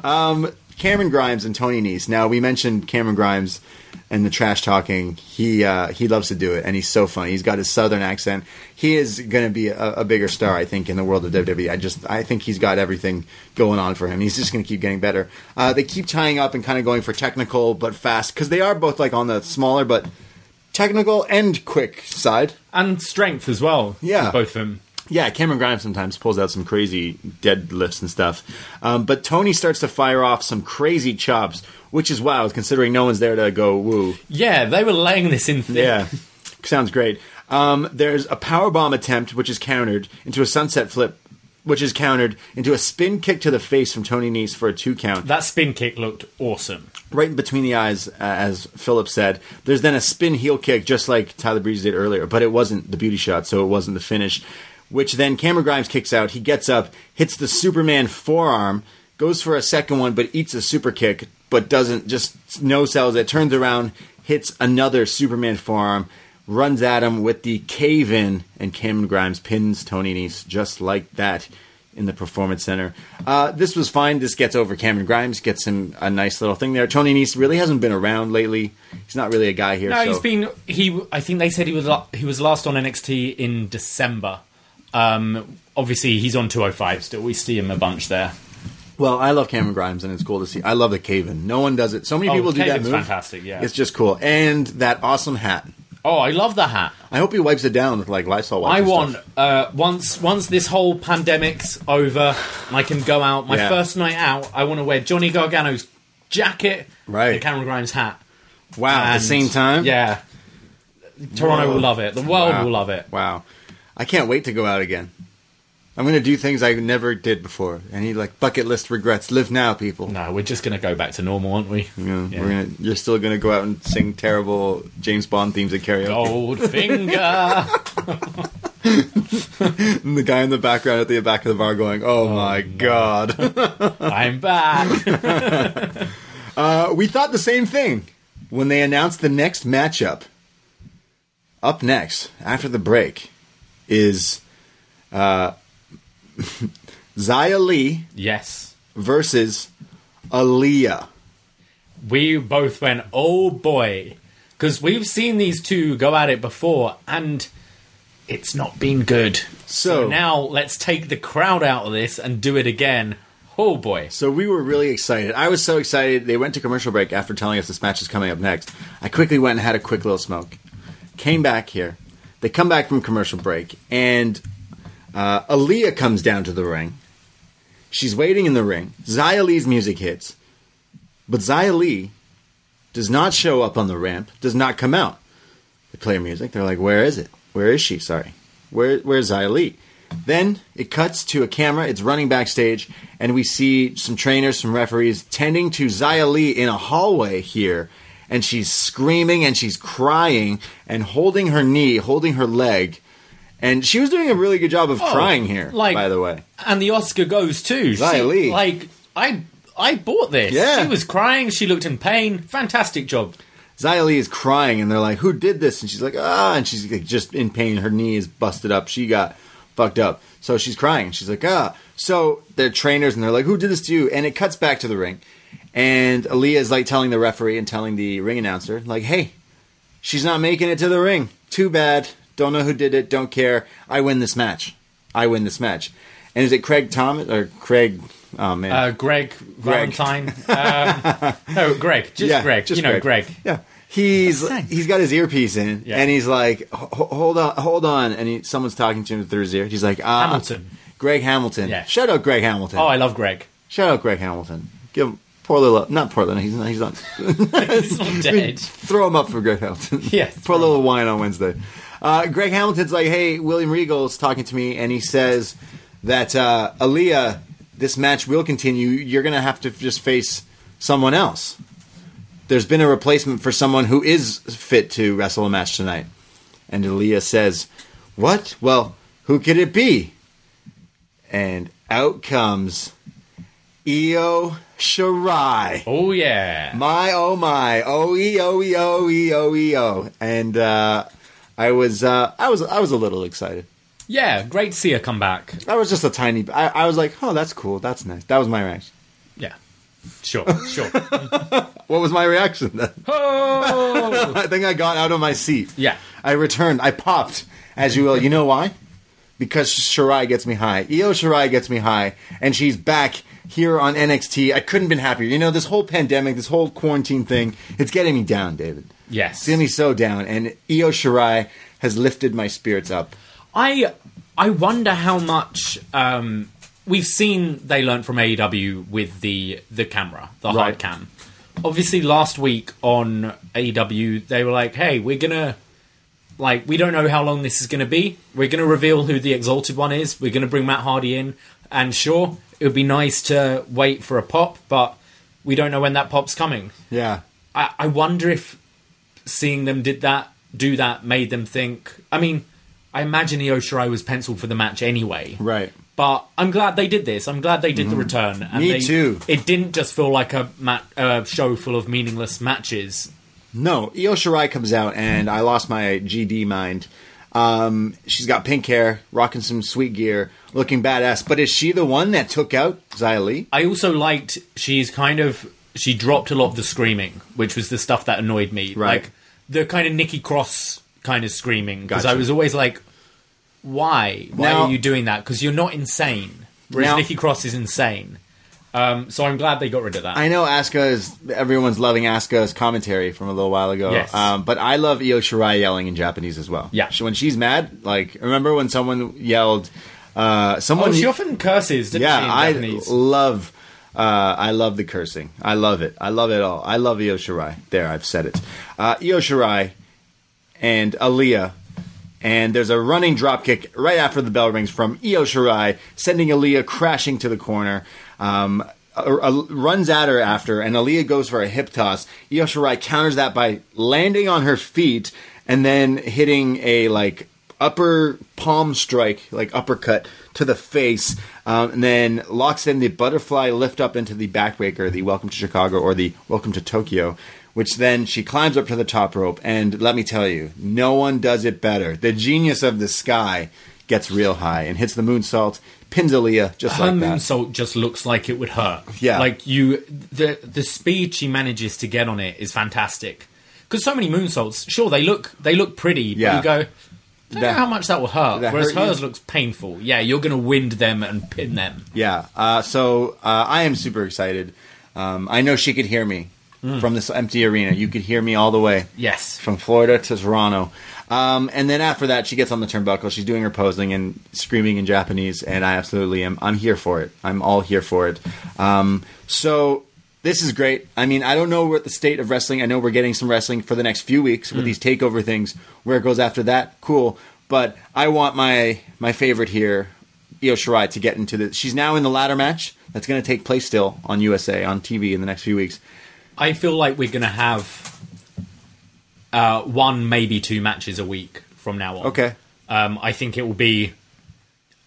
Um, Cameron Grimes and Tony Nese. Now we mentioned Cameron Grimes and the trash talking. He uh, he loves to do it, and he's so funny. He's got his southern accent. He is going to be a, a bigger star, I think, in the world of WWE. I just I think he's got everything going on for him. He's just going to keep getting better. Uh, they keep tying up and kind of going for technical but fast because they are both like on the smaller but technical and quick side. and strength as well. Yeah. both of them. Yeah, Cameron Grimes sometimes pulls out some crazy deadlifts and stuff. Um, but Tony starts to fire off some crazy chops, which is wild considering no one's there to go woo. Yeah, they were laying this in thick. Yeah, [LAUGHS] sounds great. Um, there's a power bomb attempt, which is countered into a sunset flip, which is countered into a spin kick to the face from Tony Nese for a two count. That spin kick looked awesome. right in between the eyes, uh, as Philip said. There's then a spin heel kick, just like Tyler Breeze did earlier, but it wasn't the beauty shot, so it wasn't the finish. Which then Cameron Grimes kicks out. He gets up, hits the Superman forearm, goes for a second one, but eats a super kick, but doesn't just no sells it. Turns around, hits another Superman forearm, runs at him with the cave in, and Cameron Grimes pins Tony Nese just like that in the performance center. Uh, this was fine. This gets over Cameron Grimes, gets him a nice little thing there. Tony Nese really hasn't been around lately. He's not really a guy here. No, so. he's been. He. I think they said he was. He was last on NXT in December. Um, obviously, he's on 205 still. We see him a bunch there. Well, I love Cameron Grimes, and it's cool to see. I love the cave in. No one does it. So many Oh, people do that Caven's move. fantastic, yeah. it's just cool. And that awesome hat. Oh, I love the hat. I hope he wipes it down with like Lysol wipes. I and want stuff. uh, once once this whole pandemic's over, and I can go out. My Yeah. first night out, I want to wear Johnny Gargano's jacket Right. and Cameron Grimes' hat. Wow, at the And, same time? Yeah. Toronto Whoa. will love it. The world Wow. will love it. Wow. I can't wait to go out again. I'm going to do things I never did before. Any like bucket list regrets. Live now, people. No, we're just going to go back to normal, aren't we? Know, Yeah. we're gonna, you're still going to go out and sing terrible James Bond themes at karaoke. Goldfinger. And [LAUGHS] [LAUGHS] the guy in the background at the back of the bar going, "Oh, my god." [LAUGHS] I'm back. Uh, we thought the same thing when they announced the next matchup. Up next, after the break, is uh, [LAUGHS] Xia Li yes. versus Aliyah. We both went, oh boy. Because we've seen these two go at it before, and it's not been good. So- now let's take the crowd out of this and do it again. Oh boy. So we were really excited. I was so excited. They went to commercial break after telling us this match is coming up next. I quickly went and had a quick little smoke. Came back here. They come back from commercial break, and uh, Aliyah comes down to the ring. She's waiting in the ring. Xia Li's music hits, but Xia Li does not show up on the ramp. Does not come out. They play her music. They're like, "Where is it? Where is she? Sorry, where where's Xia Li?" Then it cuts to a camera. It's running backstage, and we see some trainers, some referees tending to Xia Li in a hallway here, and she's screaming and she's crying and holding her knee, holding her leg, and she was doing a really good job of crying here. Oh, like- by the way, And the Oscar goes too. Zia She- Lee. Like, I I bought this. Yeah. She was crying. She looked in pain. Fantastic job. Xia Li is crying, and they're like, "Who did this?" And she's like, "Ah," and she's like, just in pain. Her knee is busted up. She got fucked up, so she's crying. She's like, "Ah." So they're trainers, and they're like, "Who did this to you?" And it cuts back to the ring, and Aliyah is like telling the referee and telling the ring announcer, like, "Hey, she's not making it to the ring. Too bad. Don't know who did it. Don't care. I win this match. I win this match." And is it Craig Thomas or Craig? Oh man, Uh, Greg, Greg. Valentine. um, [LAUGHS] no, Greg. Just Greg. you know, Greg. Yeah. He's he's got his earpiece in, Yeah. and he's like, "Ho- ho- "Hold on, hold on," and he, someone's talking to him through his ear. He's like, uh, Hamilton. Greg Hamilton." Yeah. Shout out Greg Hamilton. Oh, I love Greg. Shout out Greg Hamilton. Give him poor little, not poor little. He's not. He's not. [LAUGHS] He's not [LAUGHS] dead. throw him up for Greg Hamilton. [LAUGHS] Yes, Pour a little wine on Wednesday. Uh, Greg Hamilton's like, hey, William Regal's talking to me, and he says that uh, Aliyah, this match will continue. You're going to have to just face someone else. There's been a replacement for someone who is fit to wrestle a match tonight. And Aliyah says, what? Well, who could it be? And out comes Io Shirai. Oh yeah. My oh my oh e oh e oh e oh e oh and uh, I was uh, I was I was a little excited. Yeah, great to see her come back. I was just a tiny. I, I was like, oh, that's cool, that's nice. That was my reaction. Yeah. Sure, [LAUGHS] sure. What was my reaction then? oh! [LAUGHS] I think I got out of my seat. Yeah. I returned. I popped, as you will. You know why? Because Shirai gets me high. Io Shirai gets me high, and she's back here on NXT. I couldn't have been happier. You know, this whole pandemic, this whole quarantine thing, it's getting me down, David. Yes. It's getting me so down, and Io Shirai has lifted my spirits up. I I wonder how much um, we've seen they learned from AEW with the the camera, the Right. hard cam. Obviously, last week on AEW, they were like, "Hey, we're gonna like we don't know how long this is gonna be. We're gonna reveal who the Exalted One is. We're gonna bring Matt Hardy in, and sure, it would be nice to wait for a pop, but we don't know when that pop's coming." Yeah. I, I wonder if seeing them did that, do that, made them think. I mean, I imagine Io Shirai was penciled for the match anyway, Right. but I'm glad they did this. I'm glad they did the return. And Me they- too. It didn't just feel like a mat, uh, show full of meaningless matches. No, Io Shirai comes out, and I lost my GD mind. Um, she's got pink hair, rocking some sweet gear, looking badass. But is she the one that took out Li? I also liked she's kind of she dropped a lot of the screaming, which was the stuff that annoyed me. Right. Like the kind of Nikki Cross kind of screaming because Gotcha. I was always like, why? Why Now- are you doing that? Because you're not insane. Whereas Now- Nikki Cross is insane. Um, so I'm glad they got rid of that. I know Asuka is everyone's loving Asuka's commentary from a little while ago. Yes. Um, but I love Io Shirai yelling in Japanese as well. Yeah. She- when she's mad, like remember when someone yelled, uh, someone oh, she often curses, didn't yeah, she? In I love Uh, I love the cursing. I love it. I love it all. I love Io Shirai. There, I've said it. Uh, Io Shirai and Aliyah. And there's a running drop kick right after the bell rings from Io Shirai, sending Aliyah crashing to the corner. Um, runs at her after, and Aliyah goes for a hip toss. Io Shirai counters that by landing on her feet and then hitting a like upper palm strike, like uppercut to the face, um, and then locks in the butterfly lift up into the backbreaker, the Welcome to Chicago or the Welcome to Tokyo. Which then she climbs up to the top rope, and let me tell you, no one does it better. The genius of the sky gets real high and hits the moonsault, pins Aliyah just Her like that. moonsault just looks like it would hurt. Yeah. like you, the the speed she manages to get on it is fantastic. Because so many moonsaults, sure they look they look pretty, Yeah. you go, don't That- know how much that will hurt. that Whereas hurt you? hers looks painful. Yeah, you're going to wind them and pin them. Yeah. Uh, so uh, I am super excited. Um, I know she could hear me Hmm. from this empty arena. You could hear me all the way Yes, from Florida to Toronto. Um, and then after that, she gets on the turnbuckle. She's doing her posing and screaming in Japanese, and I absolutely am. I'm here for it. I'm all here for it. Um, so this is great. I mean, I don't know what the state of wrestling. I know we're getting some wrestling for the next few weeks with these takeover things. Where it goes after that, cool. But I want my my favorite here, Io Shirai, to get into the. She's now in the ladder match that's going to take place still on USA on TV in the next few weeks. I feel like we're going to have uh, one, maybe two matches a week from now on. Okay. Um, I think it will be.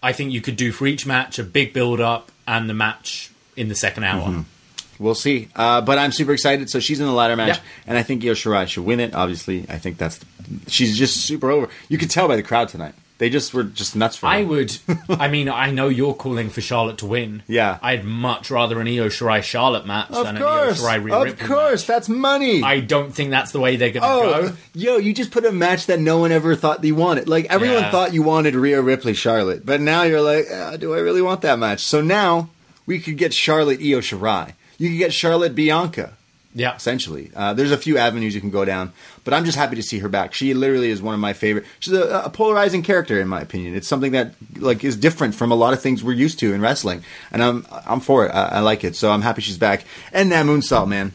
I think you could do for each match a big build up and the match in the second hour. Mm-hmm. We'll see. Uh, but I'm super excited. So she's in the ladder match, Yeah. and I think Io Shirai should win it. Obviously, I think that's she's just super over. You could tell by the crowd tonight. They just were just nuts for her. I would. [LAUGHS] I mean, I know you're calling for Charlotte to win. Yeah. I'd much rather an Io Shirai Charlotte match Of than course, an Io Shirai Rhea of Ripley course, match. that's money. I don't think that's the way they're going to Oh, go. yo, you just put a match that no one ever thought you wanted. Like everyone Yeah. thought you wanted Rhea Ripley Charlotte, but now you're like, uh, do I really want that match? So now we could get Charlotte Io Shirai. You could get Charlotte Bianca. Yeah. essentially. Uh, there's a few avenues you can go down, but I'm just happy to see her back. She literally is one of my favorite. She's a, a polarizing character, in my opinion. It's something that like is different from a lot of things we're used to in wrestling, and I'm I'm for it. I, I like it, so I'm happy she's back. And that moonsault, man,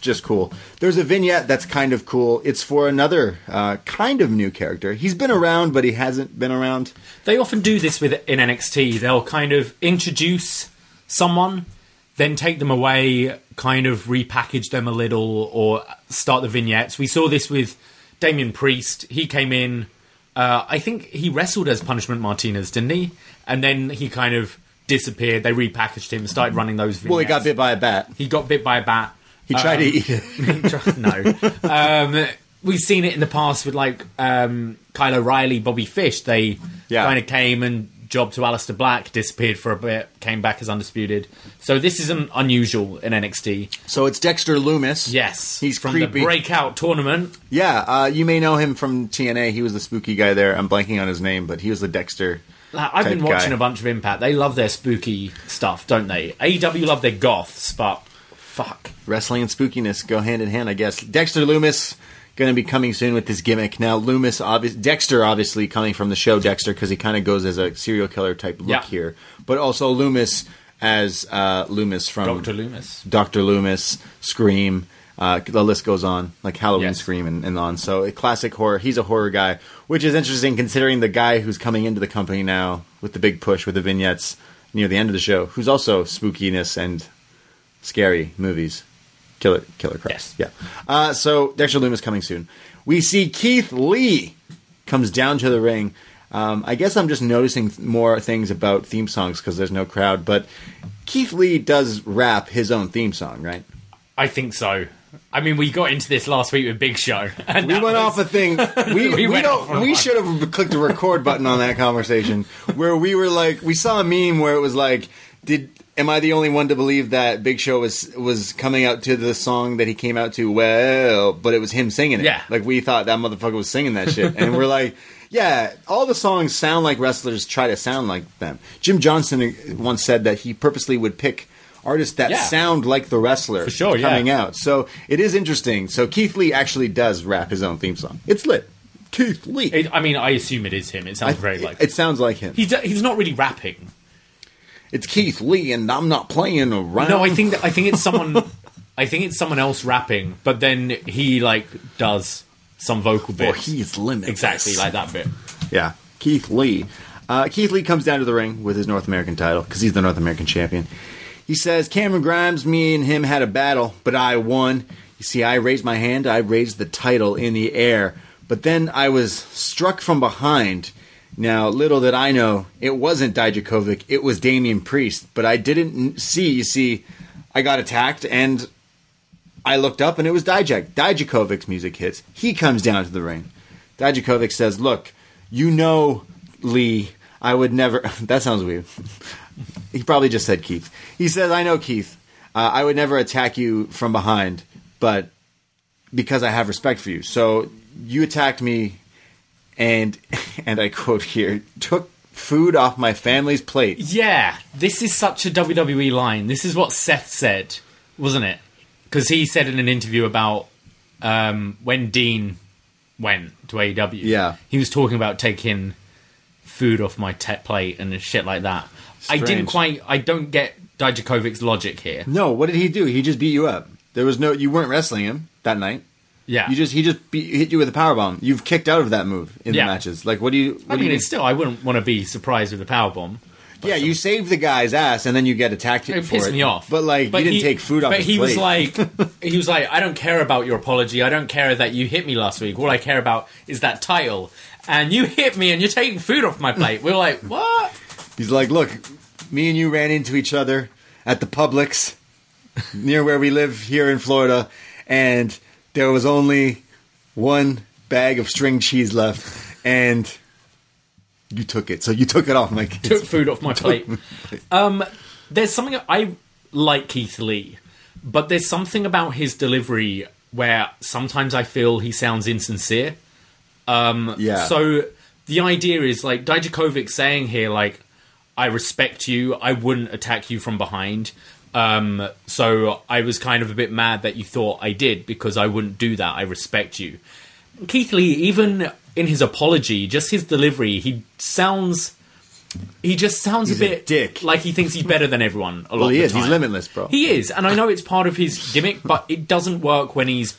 just cool. There's a vignette that's kind of cool. It's for another uh, kind of new character. He's been around, but he hasn't been around. They often do this with in NXT. They'll kind of introduce someone, then take them away, kind of repackage them a little, or start the vignettes. We saw this with Damien Priest. He came in. Uh, I think he wrestled as Punishment Martinez, didn't he? And then he kind of disappeared. They repackaged him, started running those vignettes. Well, he got bit by a bat. He got bit by a bat. He tried to eat it. no. Um, we've seen it in the past with like um, Kyle O'Reilly, Bobby Fish. They Yeah. kind of came and jobbed to Aleister Black, disappeared for a bit, came back as undisputed. So this isn't unusual in NXT. So it's Dexter Loomis. Yes, He's from creepy. the breakout tournament. Yeah, uh, you may know him from TNA. He was the spooky guy there. I'm blanking on his name, but he was the Dexter. I've been watching guy. a bunch of Impact. They love their spooky stuff, don't they? AEW love their goths, but fuck. Wrestling and spookiness go hand in hand, I guess. Dexter Loomis going to be coming soon with this gimmick. Now, Loomis, obvious, Dexter, obviously coming from the show Dexter because he kind of goes as a serial killer type look Yeah. here, but also Loomis as uh, Loomis from Dr. Loomis. Doctor Loomis, Scream. Uh, the list goes on, like Halloween, Yes. Scream, and, and on. So, a classic horror. He's a horror guy, which is interesting considering the guy who's coming into the company now with the big push with the vignettes near the end of the show, who's also spookiness and scary movies. Killer, Killer Cross. Yes. Yeah. Uh, so Dexter Loomis coming soon. We see Keith Lee comes down to the ring. Um, I guess I'm just noticing th- more things about theme songs because there's no crowd. But Keith Lee does rap his own theme song, right? I think so. I mean, we got into this last week with Big Show. [LAUGHS] And We went was- off a thing. [LAUGHS] We, we, We don't. We should have clicked the record button on that conversation where we were like, we saw a meme where it was like, did am I the only one to believe that Big Show was was coming out to the song that he came out to? Well, but it was him singing it. Yeah. like we thought that motherfucker was singing that shit, and we're like. Yeah, all the songs sound like wrestlers try to sound like them. Jim Johnston once said that he purposely would pick artists that Yeah. sound like the wrestler For sure, yeah. coming out. So it is interesting. So Keith Lee actually does rap his own theme song. It's lit. Keith Lee. It, I mean, I assume it is him. It sounds very like it sounds like him. he's he's not really rapping. It's Keith Lee, and I'm not playing around. No, I think that, I think it's someone. [LAUGHS] I think it's someone else rapping, but then he like does some vocal bit. Or bits. he's limited. exactly like that bit. Yeah, Keith Lee. Uh, Keith Lee comes down to the ring with his North American title because he's the North American champion. He says, Cameron Grimes, me and him had a battle, but I won. You see, I raised my hand, I raised the title in the air, but then I was struck from behind. Now, little did I know, it wasn't Dijakovic, it was Damian Priest, but I didn't see, you see, I got attacked and I looked up and it was Dijak. Dijakovic's music hits. He comes down to the ring. Dijakovic says, Look, you know, Lee, I would never. [LAUGHS] that sounds weird. [LAUGHS] he probably just said Keith. He says, I know, Keith, uh, I would never attack you from behind, but because I have respect for you. So you attacked me and, [LAUGHS] and I quote here, took food off my family's plate. Yeah, this is such a WWE line. This is what Seth said, wasn't it? Because he said in an interview about um, when Dean went to AEW. Yeah. he was talking about taking food off my te- plate and shit like that. I didn't quite. I don't get Dijakovic's logic here. No, what did he do? He just beat you up. There was no, you weren't wrestling him that night. Yeah, You just he just hit you with a power bomb. You've kicked out of that move in Yeah. the matches. Like what do you? What I do mean, you it's still. I wouldn't want to be surprised with a power bomb. yeah, you saved the guy's ass and then you get attacked It for pissed it. me off. But like you didn't he- take food off. But his he was like, [LAUGHS] he was like, I don't care about your apology. I don't care that you hit me last week. All I care about is that title. And you hit me, and you're taking food off my plate. We are like, [LAUGHS] what? he's like, look, me and you ran into each other at the Publix near where we live here in Florida, and there was only one bag of string cheese left, and you took it. So you took it off my Took food off my plate. Um, there's something I like Keith Lee, but there's something about his delivery where sometimes I feel he sounds insincere. Yeah. So the idea is like Dijakovic saying here, like, I respect you. I wouldn't attack you from behind. Um, so I was kind of a bit mad that you thought I did because I wouldn't do that. I respect you. Keith Lee, even in his apology, just his delivery, he sounds. He just sounds He's a a bit dick. like he thinks he's better than everyone. A lot well, he of the is. He's limitless, bro. He is, and I know it's part of his gimmick, but it doesn't work when he's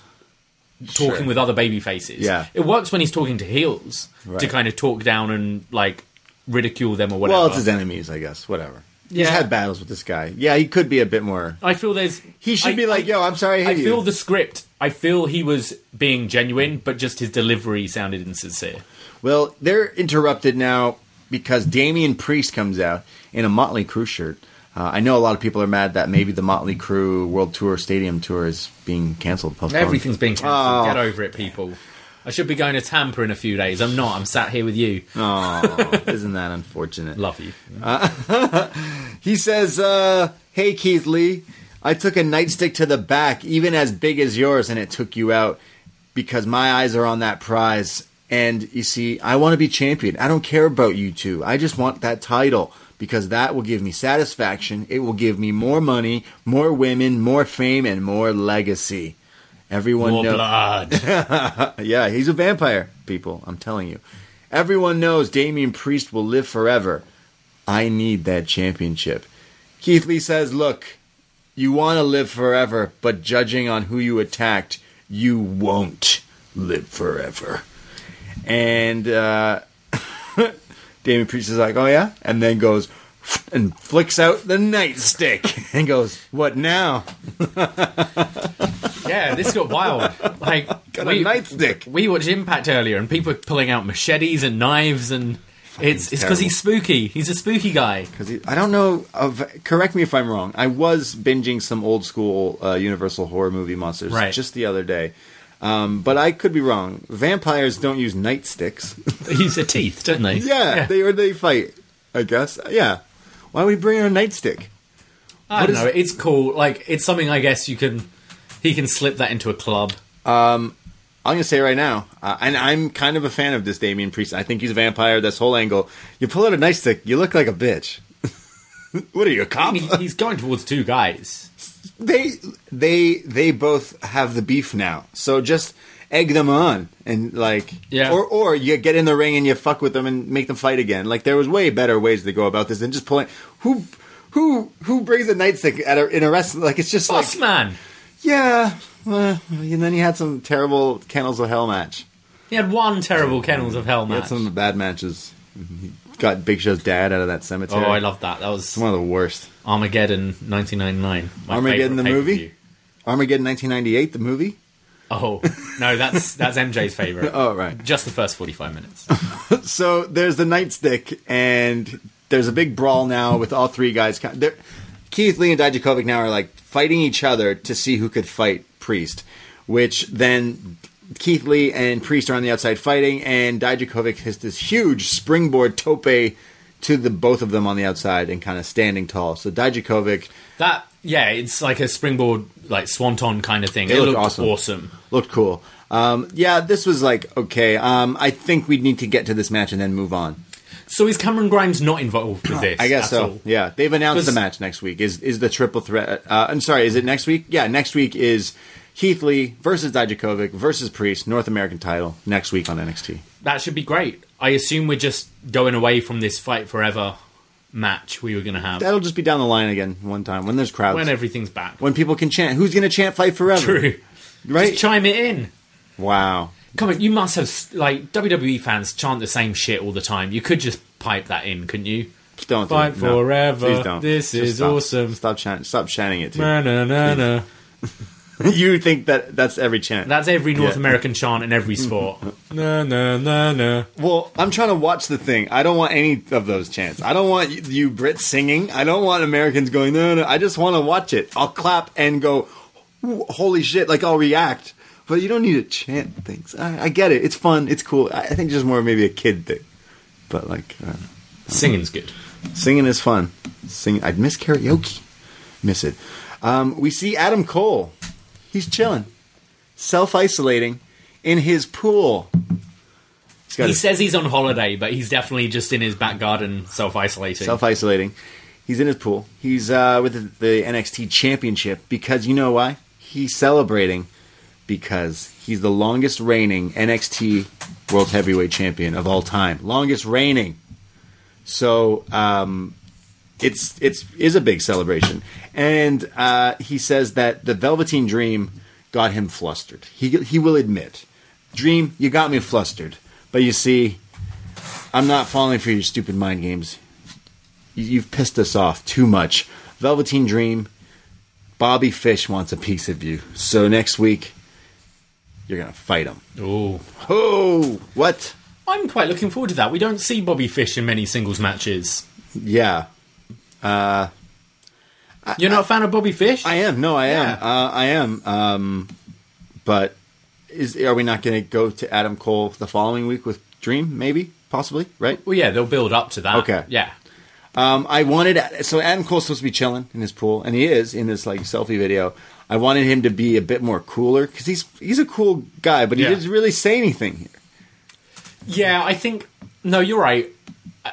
talking Sure. with other baby faces. Yeah. It works when he's talking to heels to kind of talk down and like ridicule them or whatever. Well, it's his enemies, I guess. Whatever. He's Yeah. had battles with this guy. Yeah, he could be a bit more. I feel there's He should I- be like, I- "Yo, I'm sorry, I I feel you." the script. I feel he was being genuine, but just his delivery sounded insincere. Well, they're interrupted now because Damian Priest comes out in a Motley Crue shirt. Uh, I know a lot of people are mad that maybe the Motley Crue World Tour Stadium Tour is being canceled. postponed. Everything's being cancelled. Oh. Get over it, people. I should be going to Tampa in a few days. I'm not. I'm sat here with you. Oh, isn't that unfortunate? [LAUGHS] Love you. [LAUGHS] He says, uh, "Hey Keith Lee, I took a nightstick to the back, even as big as yours, and it took you out because my eyes are on that prize. And you see, I want to be champion. I don't care about you two. I just want that title because that will give me satisfaction. It will give me more money, more women, more fame, and more legacy. Everyone More knows." blood. [LAUGHS] Yeah, he's a vampire, people. I'm telling you. Everyone knows Damian Priest will live forever. I need that championship. Keith Lee says, Look, you want to live forever, but judging on who you attacked, you won't live forever. And uh, [LAUGHS] Damian Priest is like, Oh, yeah? And then goes [LAUGHS] and flicks out the nightstick and goes, What now? [LAUGHS] yeah, this got wild. Like Got we, a nightstick. we watched Impact earlier, and people are pulling out machetes and knives, and it's it's because terrible. he's spooky. He's a spooky guy. Because I don't know. Of, correct me if I'm wrong. I was binging some old school uh, Universal horror movie monsters Right. just the other day, um, but I could be wrong. Vampires don't use nightsticks. [LAUGHS] They use their teeth, don't they? yeah, they or they fight. I guess. Yeah. Why would we bring her a nightstick? I don't know. It's cool. Like it's something I guess you can. He can slip that into a club. I'm gonna say right now, uh, and I'm kind of a fan of this Damian Priest. I think he's a vampire. This whole angle. You pull out a nightstick, you look like a bitch. [LAUGHS] what are you, a I cop? mean, he's going towards two guys. they they they both have the beef now. So just egg them on and like Yeah. or or you get in the ring and you fuck with them and make them fight again. Like there was way better ways to go about this than just pulling who who who brings a nightstick at a, in a wrestling like it's just Boss like man. yeah. uh, and then he had some terrible Kennels of Hell match. He had one terrible Kennels of Hell match He had some bad matches. He got Big Show's dad out of that cemetery. Oh, I love that. That was It's one of the worst. Armageddon 1999. my Armageddon the movie? Armageddon 1998, the movie. Oh no, that's that's MJ's favorite. [LAUGHS] Oh right. Just the first 45 minutes. [LAUGHS] So there's the nightstick, and there's a big brawl now with all three guys. they're- Keith Lee and Dijakovic now are like fighting each other to see who could fight Priest, which then Keith Lee and Priest are on the outside fighting, and Dijakovic has this huge springboard tope to the both of them on the outside and kind of standing tall. So Dijakovic That yeah, it's like a springboard, like swanton kind of thing. It It, looked looked awesome. awesome. looked cool. Um, yeah, this was like okay. Um, I think we need to get to this match and then move on. So is Cameron Grimes not involved with [CLEARS THROAT] this? I guess so. all? Yeah, they've announced the match next week. Is is the triple threat? Uh, I'm sorry, is it next week? Yeah, next week is Keith Lee versus Dijakovic versus Priest, North American title next week on NXT. That should be great. I assume we're just going away from this fight forever match we were going to have That'll just be down the line again one time when there's crowds. when everything's back. when people can chant. Who's going to chant "Fight Forever"? True. Right? Just chime it in. wow. Come on, you must have like WWE fans chant the same shit all the time. You could just pipe that in, couldn't you? Don't do Fight. No. forever. Please don't. This Just is stop. awesome. Stop chanting. Stop chanting it. Too. Na na na na. [LAUGHS] [LAUGHS] you think that that's every chant? That's every North Yeah. American chant in every sport. no, no, no, no. Well, I'm trying to watch the thing. I don't want any of those chants. I don't want you, you Brits singing. I don't want Americans going, no, no. I just want to watch it. I'll clap and go, holy shit, like I'll react. But you don't need to chant things. I, I get it. It's fun. It's cool. I, I think just more maybe a kid thing. But like, uh, Singing's good. singing is fun. Sing. I'd miss karaoke. Miss it. Um, we see Adam Cole. He's chilling, self isolating in his pool. He his- says he's on holiday, but he's definitely just in his back garden self isolating. self isolating. He's in his pool. He's uh, with the, the NXT Championship because you know why? He's celebrating because he's the longest reigning NXT World Heavyweight Champion of all time. Longest reigning. So um, it's it's is a big celebration, and uh, he says that the Velveteen Dream got him flustered. He he will admit, Dream, you got me flustered. But you see, I'm not falling for your stupid mind games. You- You've pissed us off too much. Velveteen Dream, Bobby Fish wants a piece of you. So next week, you're gonna fight him. Oh, Oh, what? I'm quite looking forward to that. We don't see Bobby Fish in many singles matches. Yeah, You're not a fan of Bobby Fish? I am. No, I am. Uh, I am. Um, but is are we not going to go to Adam Cole the following week with Dream? Maybe, possibly, right? well, yeah, they'll build up to that. Okay. Yeah. Um, I wanted so Adam Cole's supposed to be chilling in his pool, and he is in this like selfie video. I wanted him to be a bit more cooler because he's he's a cool guy, but he Yeah. didn't really say anything here. Yeah, I think. No, you're right.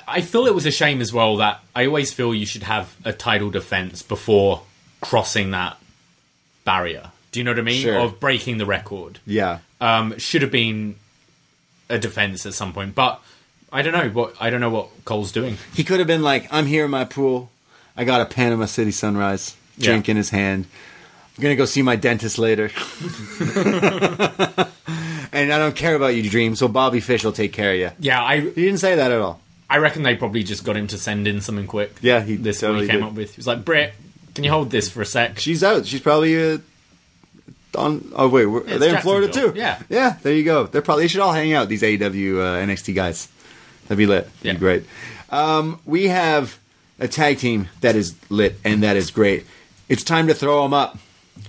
I- feel it was a shame as well that I always feel you should have a title defense before crossing that barrier. Do you know what I mean? Sure. Of breaking the record. Yeah, Um, should have been a defense at some point, but I don't know what I don't know what Cole's doing. he could have been like, "I'm here in my pool. I got a Panama City sunrise, Yeah. drink in his hand. I'm gonna go see my dentist later." [LAUGHS] [LAUGHS] and I don't care about your Dream. So Bobby Fish will take care of you. Yeah, I He didn't say that at all. I reckon they probably just got him to send in something quick. Yeah, he this totally what he came did. up with. He was like, "Britt, can you hold this for a sec?" She's out. She's probably uh, on. Oh wait, It's they're in Florida too. Yeah. yeah. There you go. They're probably they should all hang out. These AEW uh, NXT guys. That'd be lit. That'd Yeah. be great. Um, we have a tag team that is lit and that is great. It's time to throw them up.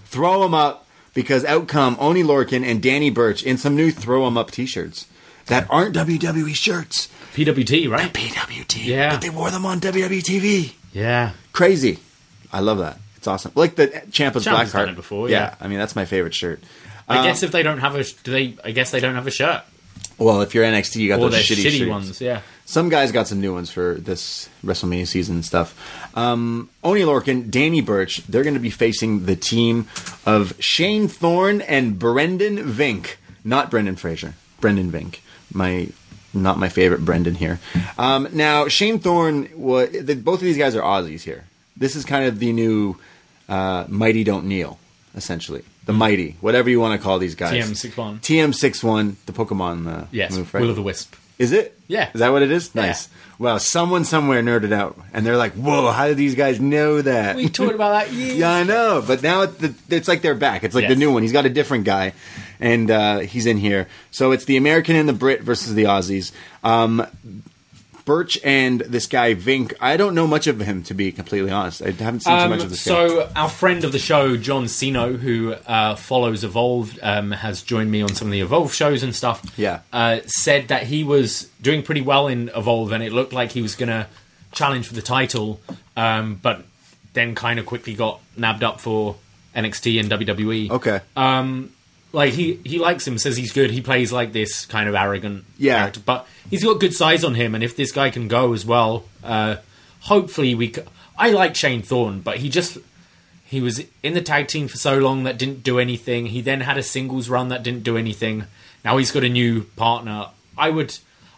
Throw them up because out come Oni Lorcan and Danny Birch in some new throw them up T-shirts that aren't WWE shirts. PWT, right? PWT. Yeah. But they wore them on WWE TV Yeah. crazy. I love that. It's awesome. Like the Ciampa's Black Heart it before, yeah. I mean that's my favorite shirt. I Uh, guess if they don't have a, do they? I guess they don't have a shirt. Well, if you're NXT, you got Or those shitty, shitty, shirts. ones. Yeah. Some guys got some new ones for this WrestleMania season and stuff. Um, Oni Lorcan, Danny Birch, they're going to be facing the team of Shane Thorne and Brendan Vink. Not Brendan Fraser. Brendan Vink. My not my favorite Brendan here. Um, now Shane Thorne was the, both of these guys are Aussies here. this is kind of the new uh, Mighty Don't Kneel, essentially. The Mighty, whatever you want to call these guys. TM61. TM61, the Pokemon uh, Yes, move, right? Will of the Wisp. Is it? Yeah. Is that what it is? Yeah. Nice. Well, someone somewhere nerded out, and they're like, "Whoa, how did these guys know that?" We talked about that [LAUGHS] years. yeah, I know, but now it's, the, it's like they're back. It's like the new one. He's got a different guy, and uh, he's in here. So it's the American and the Brit versus the Aussies. Um, Birch and this guy Vink. I don't know much of him to be completely honest. I haven't seen too much of Um, this guy. so our friend of the show, John Sino, who uh, follows Evolved, um, has joined me on some of the Evolve shows and stuff. Yeah. uh, said that he was doing pretty well in Evolve, and it looked like he was going to challenge for the title, um, but then kind of quickly got nabbed up for NXT and WWE. Okay. Like he he likes him, says he's good. He plays like this kind of arrogant Yeah. character, but he's got good size on him. And if this guy can go as well, uh, hopefully we. C- I like Shane Thorne, but he just he was in the tag team for so long that didn't do anything. He then had a singles run that didn't do anything. Now he's got a new partner. I would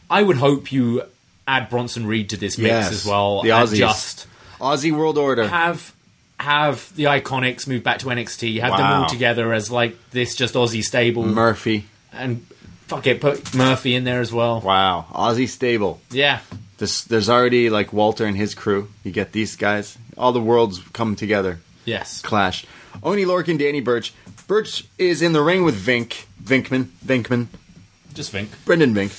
I would hope you add Bronson Reed to this mix Yes. as well, The Aussies. just Aussie World Order. have have the Iconics move back to NXT, have them all together as like this just Aussie stable, Murphy. and fuck it, put Murphy in there as well. Wow. Aussie stable. Yeah, This, there's already like Walter and his crew. You get these guys. All the worlds come together. yes, Clash. Oni Lorcan, Danny Birch. Birch is in the ring with Vink. Vinkman. Vinkman. Just Vink. Brendan Vink.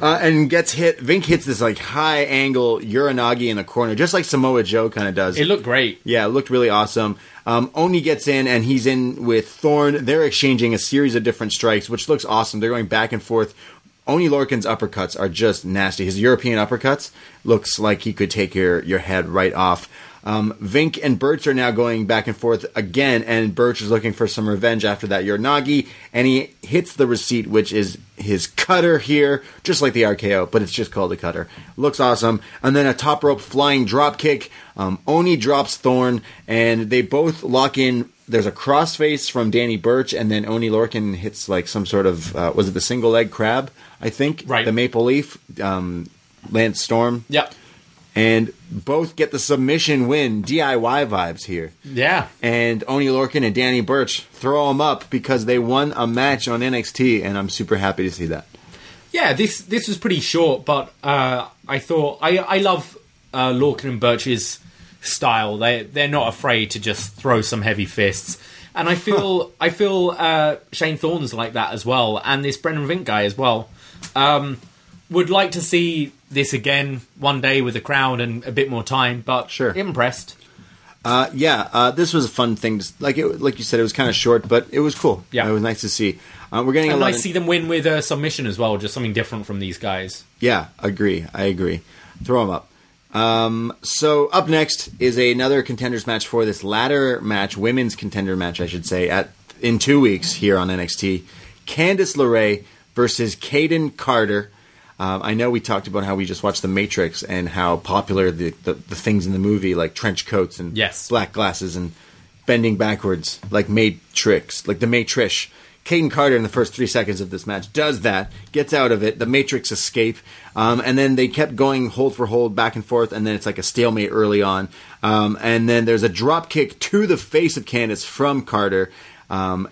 uh, and gets hit. Vink hits this like high angle Uranage in the corner, just like Samoa Joe kind of does. It looked great. Yeah, it looked really awesome. Um, Oni gets in, and he's in with Thorne. They're exchanging a series of different strikes, which looks awesome. They're going back and forth. Oni Lorcan's uppercuts are just nasty. His European uppercuts looks like he could take your, your head right off. Um, Vink and Birch are now going back and forth again, and Birch is looking for some revenge after that Uranage, and he hits the receipt, which is his cutter here, just like the RKO, but it's just called a cutter. Looks awesome. And then a top rope flying drop kick. Um, Oni drops Thorne, and they both lock in. There's a crossface from Danny Birch, and then Oni Lorcan hits like some sort of uh, was it the single leg crab? I think Right. the Maple Leaf, um, Lance Storm, Yep. And both get the submission win. DIY vibes here Yeah. and Oni Lorcan and Danny Birch throw them up because they won a match on NXT, and I'm super happy to see that. Yeah, this this was pretty short, but uh, I thought I I love uh, Lorcan and Birch's style. They they're not afraid to just throw some heavy fists, and I [LAUGHS] feel I feel uh, Shane Thorne's like that as well, and this Brendan Vink guy as well. Um, would like to see this again one day with a crowd and a bit more time, but Sure. impressed. Uh, yeah, uh, this was a fun thing. To, like it, like you said, it was kind of short, but it was cool. Yeah. it was nice to see. Uh, we're getting And 11. nice to see them win with a submission as well, just something different from these guys. Yeah, agree. I agree. Throw them up. Um, so up next is another contenders match for this ladder match, women's contender match, I should say, at in two weeks here on NXT. Candice LeRae versus Kayden Carter. Um, I know we talked about how we just watched The Matrix and how popular the, the, the things in the movie, like trench coats and Yes. black glasses and bending backwards, like Matrix, like the Matrish. Kayden Carter in the first three seconds of this match does that, gets out of it, the Matrix escape, um, and then they kept going hold for hold back and forth, and then it's like a stalemate early on, um, and then there's a drop kick to the face of Candice from Carter. Um,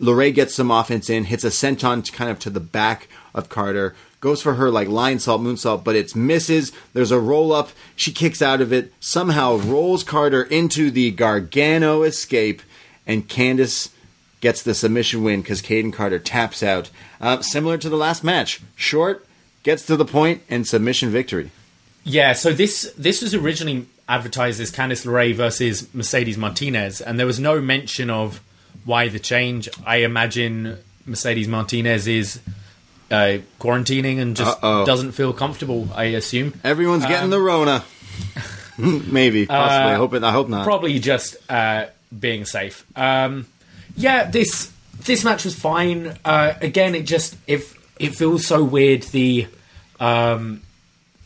LeRae gets some offense in, hits a senton kind of to the back of Carter, goes for her like lionsault, moonsault, but it's misses. There's a roll up. She kicks out of it, somehow rolls Carter into the Gargano escape, and Candice gets the submission win because Kayden Carter taps out. Uh, similar to the last match, short, gets to the point, and submission victory. Yeah, so this this was originally advertised as Candice LeRae versus Mercedes Martinez, and there was no mention of why the change. I imagine Mercedes Martinez is uh, quarantining and just Uh-oh. doesn't feel comfortable. I assume Everyone's getting the Rona. [LAUGHS] Maybe, possibly. I hope it. I hope not. probably just uh, being safe. Um, yeah, this this match was fine. Uh, again, it just it it feels so weird. The um,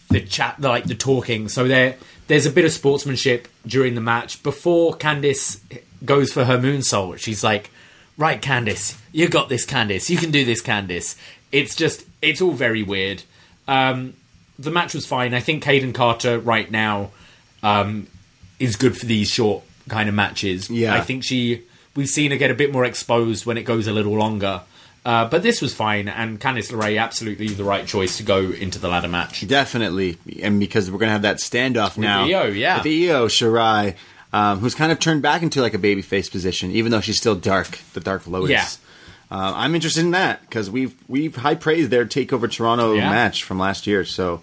the chat, like the talking. So there there's a bit of sportsmanship during the match before Candice goes for her moonsault. She's like, "Right, Candice, you got this, Candice. You can do this, Candice." It's just it's all very weird. Um, the match was fine. I think Kayden Carter right now um, is good for these short kind of matches. Yeah. I think she we've seen her get a bit more exposed when it goes a little longer. Uh, but this was fine, and Candice LeRae absolutely the right choice to go into the ladder match. Definitely, and because we're gonna have that standoff now. Io, yeah. with Io Shirai, um, who's kind of turned back into like a babyface position, even though she's still dark, the Dark Lotus. Yeah. Uh, I'm interested in that because we've we've high praised their Takeover Toronto Yeah. match from last year, so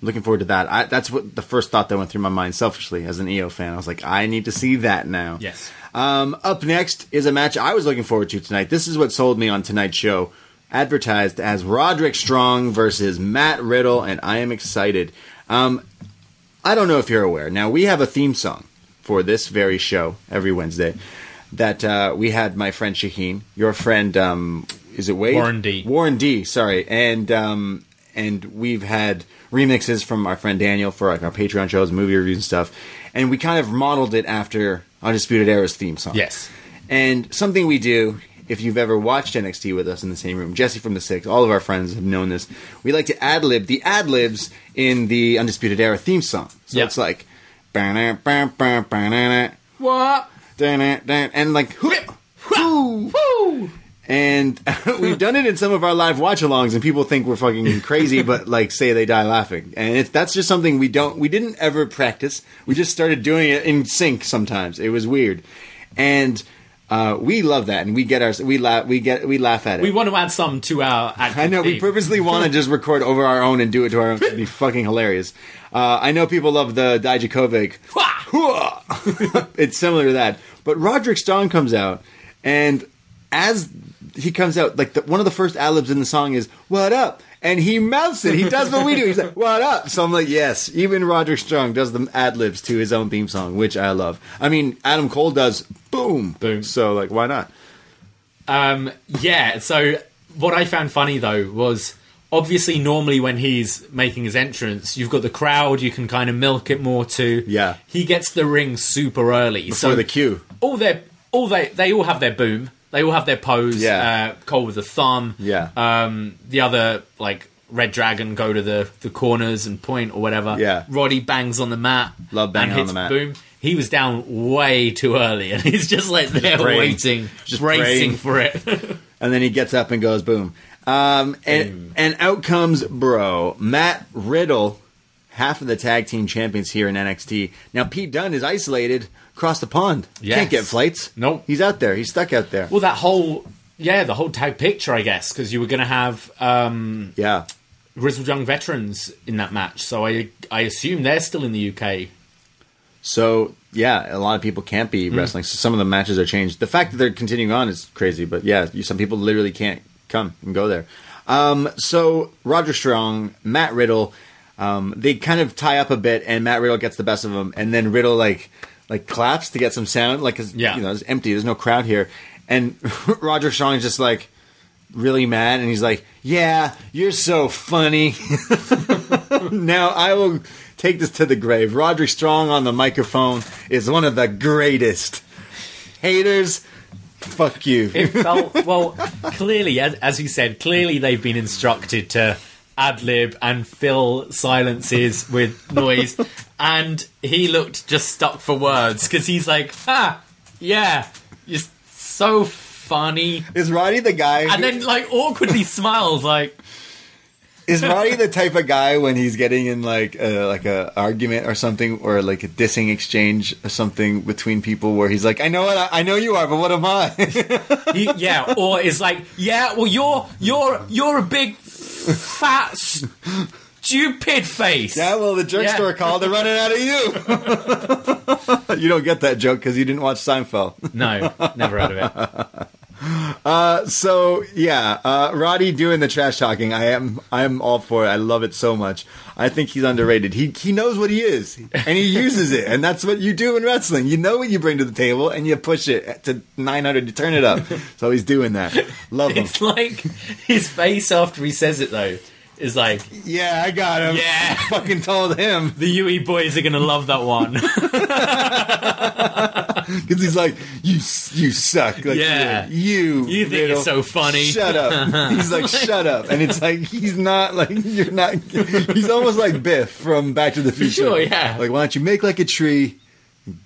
I'm looking forward to that. I, that's what the first thought that went through my mind selfishly as an Io fan. I was like, I need to see that now. Yes. Um, up next is a match I was looking forward to tonight. This is what sold me on tonight's show. Advertised as Roderick Strong versus Matt Riddle, and I am excited. Um, I don't know if you're aware. Now, we have a theme song for this very show every Wednesday that uh, we had my friend Shaheen, your friend, um, is it Wade? Warren D. Warren D, sorry. And, um, and we've had remixes from our friend Daniel for like our Patreon shows, movie reviews and stuff. And we kind of modeled it after Undisputed Era's theme song. Yes. And something we do, if you've ever watched NXT with us in the same room, Jesse from the Six, all of our friends have known this. We like to ad lib the ad libs in the Undisputed Era theme song. So Yeah. it's like, "Ba-na, ba, ba, ba-na-na, What? And like, "Whoo, whoo." And [LAUGHS] we've done it in some of our live watch alongs, and people think we're fucking crazy, but like say they die laughing. And it's that's just something we don't, we didn't ever practice. We just started doing it in sync sometimes. It was weird. And uh, we love that, and we get our, we laugh, we get, we laugh at it. We want to add some to our. I know we purposely want to just record over our own and do it to our own. It'd be [LAUGHS] fucking hilarious. Uh, I know people love the Dijakovic. [LAUGHS] it's similar to that. But Roderick Strong comes out, and as he comes out, like the, one of the first ad-libs in the song is "What up," and he mouths it. He does what we do. He's like, "What up?" So I'm like, yes. Even Roger Strong does the ad-libs to his own theme song, which I love. I mean, Adam Cole does boom, Boom. So like, why not? Um, yeah. So what I found funny though was obviously normally when he's making his entrance, you've got the crowd. You can kind of milk it more too. Yeah. He gets the ring super early. For so the cue. all their all they they all have their boom. They all have their pose. Yeah. Uh, Cole with the thumb. Yeah. Um, the other like Red Dragon go to the the corners and point or whatever. Yeah. Roddy bangs on the mat. Love banging and on the mat. Boom. He was down way too early, and [LAUGHS] he's just like there praying. waiting, Just bracing praying. for it. [LAUGHS] and then he gets up and goes boom. Um, and Boom. and out comes bro Matt Riddle, half of the tag team champions here in NXT. Now Pete Dunne is isolated across the pond. Yes. Can't get flights. Nope. he's out there. He's stuck out there. Well, that whole yeah, the whole tag picture, I guess, because you were going to have um, Yeah, grizzled young veterans in that match. So I I assume they're still in the UK. So yeah, a lot of people can't be Hmm. wrestling. So some of the matches are changed. The fact that they're continuing on is crazy, but yeah, you, some people literally can't come and go there. Um, so Roger Strong, Matt Riddle, um, they kind of tie up a bit, and Matt Riddle gets the best of them, and then Riddle like like claps to get some sound, like 'cause, Yeah. you know it's empty. There's no crowd here, and [LAUGHS] Roger Strong is just like really mad, and he's like, "Yeah, you're so funny." [LAUGHS] now I will take this to the grave. Roger Strong on the microphone is one of the greatest. Haters, fuck you. It felt well. Clearly, as, as you said, clearly they've been instructed to ad lib and fill silences with noise, and he looked just stuck for words because he's like, "Ah, yeah, you're so funny," Is Roddy the guy? and then like awkwardly smiles, like, is [LAUGHS] Roddy the type of guy when he's getting in like a, like a argument or something, or like a dissing exchange or something between people, where he's like, "I know what I, I know you are, but what am I?" [LAUGHS] he, yeah, or is like, "Yeah, well, you're you're you're a big fat." Stupid face. yeah, well, the jerk Yeah. store called. They're running out of you. [LAUGHS] [LAUGHS] you don't get that joke because you didn't watch Seinfeld. No, never heard of it. [LAUGHS] So yeah, uh, Roddy doing the trash talking. I am I am all for it. I love it so much. I think he's underrated. He he knows what he is and he uses it, and that's what you do in wrestling. You know what you bring to the table, and you push it to nine hundred. You turn it up. So he's doing that. Love [LAUGHS] him. It's like his face after he says it though is like Yeah, I got him. Yeah. [LAUGHS] fucking told him [LAUGHS] the UE boys are gonna love that one. [LAUGHS] because he's like, you you suck. Like, Yeah. you You think Riddle, you're so funny. Shut up. He's like, shut up, and it's like he's not like you're not. He's almost like Biff from Back to the Future. Sure, yeah. Like, why don't you make like a tree,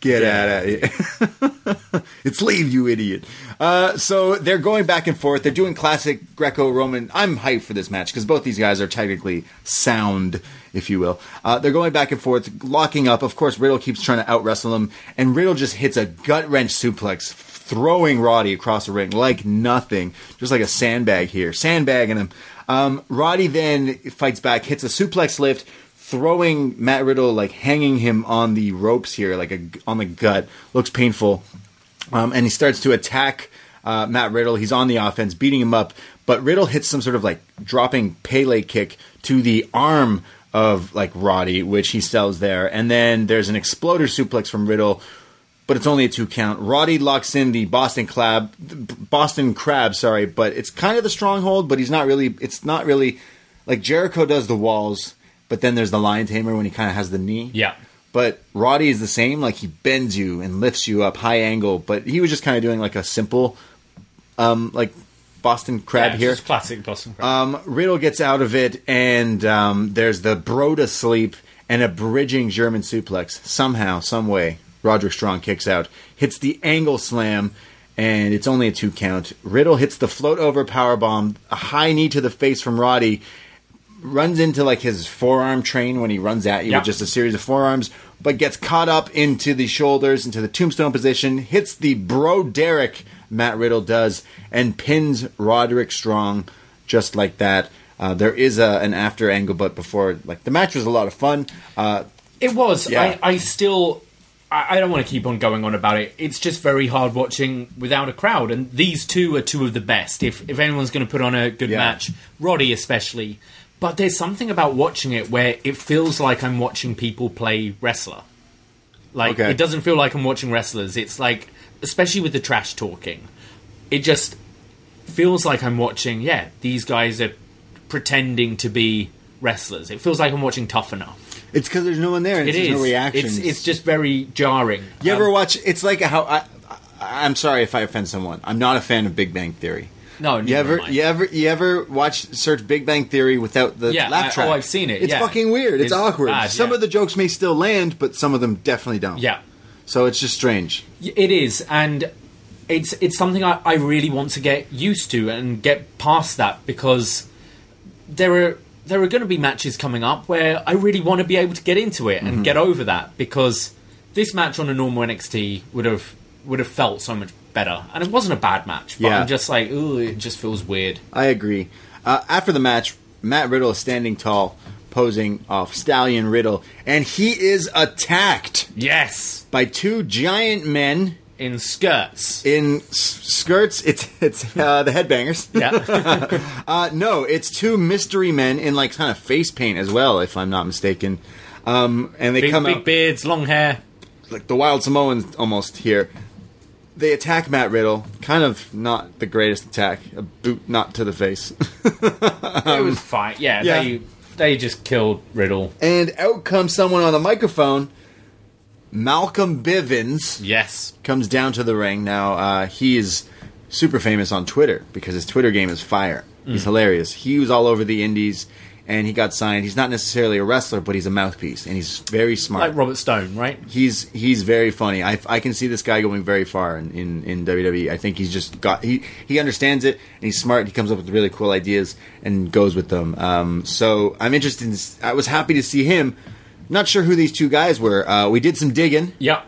Get out of here. [LAUGHS] it's leave, you idiot. Uh, so they're going back and forth. They're doing classic Greco Roman. I'm hyped for this match because both these guys are technically sound, if you will. Uh, they're going back and forth, locking up. Of course, Riddle keeps trying to out wrestle him, and Riddle just hits a gut wrench suplex, throwing Roddy across the ring like nothing, just like a sandbag here, sandbagging him. Um, Roddy then fights back, hits a suplex lift, throwing Matt Riddle like hanging him on the ropes here, like a, on the gut. Looks painful, um, and he starts to attack uh, Matt Riddle. He's on the offense, beating him up, but Riddle hits some sort of like dropping Pele kick to the arm of like Roddy, which he sells there, and then there's an exploder suplex from Riddle. But it's only a two count. Roddy locks in the Boston Crab, Boston Crab, sorry, but it's kind of the stronghold. But he's not really. It's not really like Jericho does the walls but then there's the lion tamer when he kind of has the knee. Yeah. But Roddy is the same. Like he bends you and lifts you up high angle. But he was just kind of doing like a simple, um, like Boston crab yeah, here. Classic Boston crab. Um, Riddle gets out of it, and um, there's the bro to sleep and a bridging German suplex. Somehow, some way, Roderick Strong kicks out, hits the angle slam, and it's only a two count. Riddle hits the float over power bomb, a high knee to the face from Roddy, runs into like his forearm train when he runs at you Yeah. with just a series of forearms, but gets caught up into the shoulders, into the tombstone position, hits the bro Derek Matt Riddle does, and pins Roderick Strong just like that. Uh, there is a, an after angle, but before, like the match was a lot of fun. Uh, It was. Yeah. I, I still. I, I don't want to keep on going on about it. It's just very hard watching without a crowd, and these two are two of the best. If if anyone's going to put on a good Yeah. match, Roddy especially. But there's something about watching it where it feels like I'm watching people play wrestler. Like Okay. it doesn't feel like I'm watching wrestlers. It's like, especially with the trash talking, it just feels like I'm watching. Yeah, these guys are pretending to be wrestlers. It feels like I'm watching Tough Enough. it's because there's no one there and It there's is. no reactions. It's it's just very jarring. you Um, ever watch? It's like how I, I. I'm sorry if I offend someone. I'm not a fan of Big Bang Theory. No, You ever, I. you ever, you ever watch search Big Bang Theory without the Yeah, laugh track? oh, I've seen it, It's yeah. fucking weird. It's, It's awkward. bad, some yeah. of the jokes may still land, but some of them definitely don't. Yeah, So it's just strange. It is, and it's it's something I, I really want to get used to and get past that because there are there are going to be matches coming up where I really want to be able to get into it Mm-hmm. and get over that because this match on a normal NXT would have would have felt so much better, and it wasn't a bad match. But Yeah. I'm just like, ooh, it just feels weird. I agree. Uh, after the match, Matt Riddle is standing tall, posing off Stallion Riddle, and he is attacked Yes, by two giant men in skirts. in s- skirts. It's it's uh, the headbangers. Yeah, [LAUGHS] Uh, no, it's two mystery men in like kind of face paint as well, if I'm not mistaken. Um, and they big come big out beards, long hair. like the Wild Samoans almost here. They attack Matt Riddle. Kind of not the greatest attack. A boot not to the face. [LAUGHS] it was fine. Yeah, Um, yeah. they they just killed Riddle. and out comes someone on the microphone. Malcolm Bivens Yes. comes down to the ring. Now, uh, he is super famous on Twitter because his Twitter game is fire. Mm. He's hilarious. He was all over the indies and he got signed. He's not necessarily a wrestler, but he's a mouthpiece and he's very smart. Like Robert Stone, right? he's he's very funny. I, I can see this guy going very far in, in, in WWE. I think he's just got he he understands it and he's smart. He comes up with really cool ideas and goes with them. Um, so I'm interested. In, I was happy to see him. Not sure who these two guys were. Uh, we did some digging. Yep.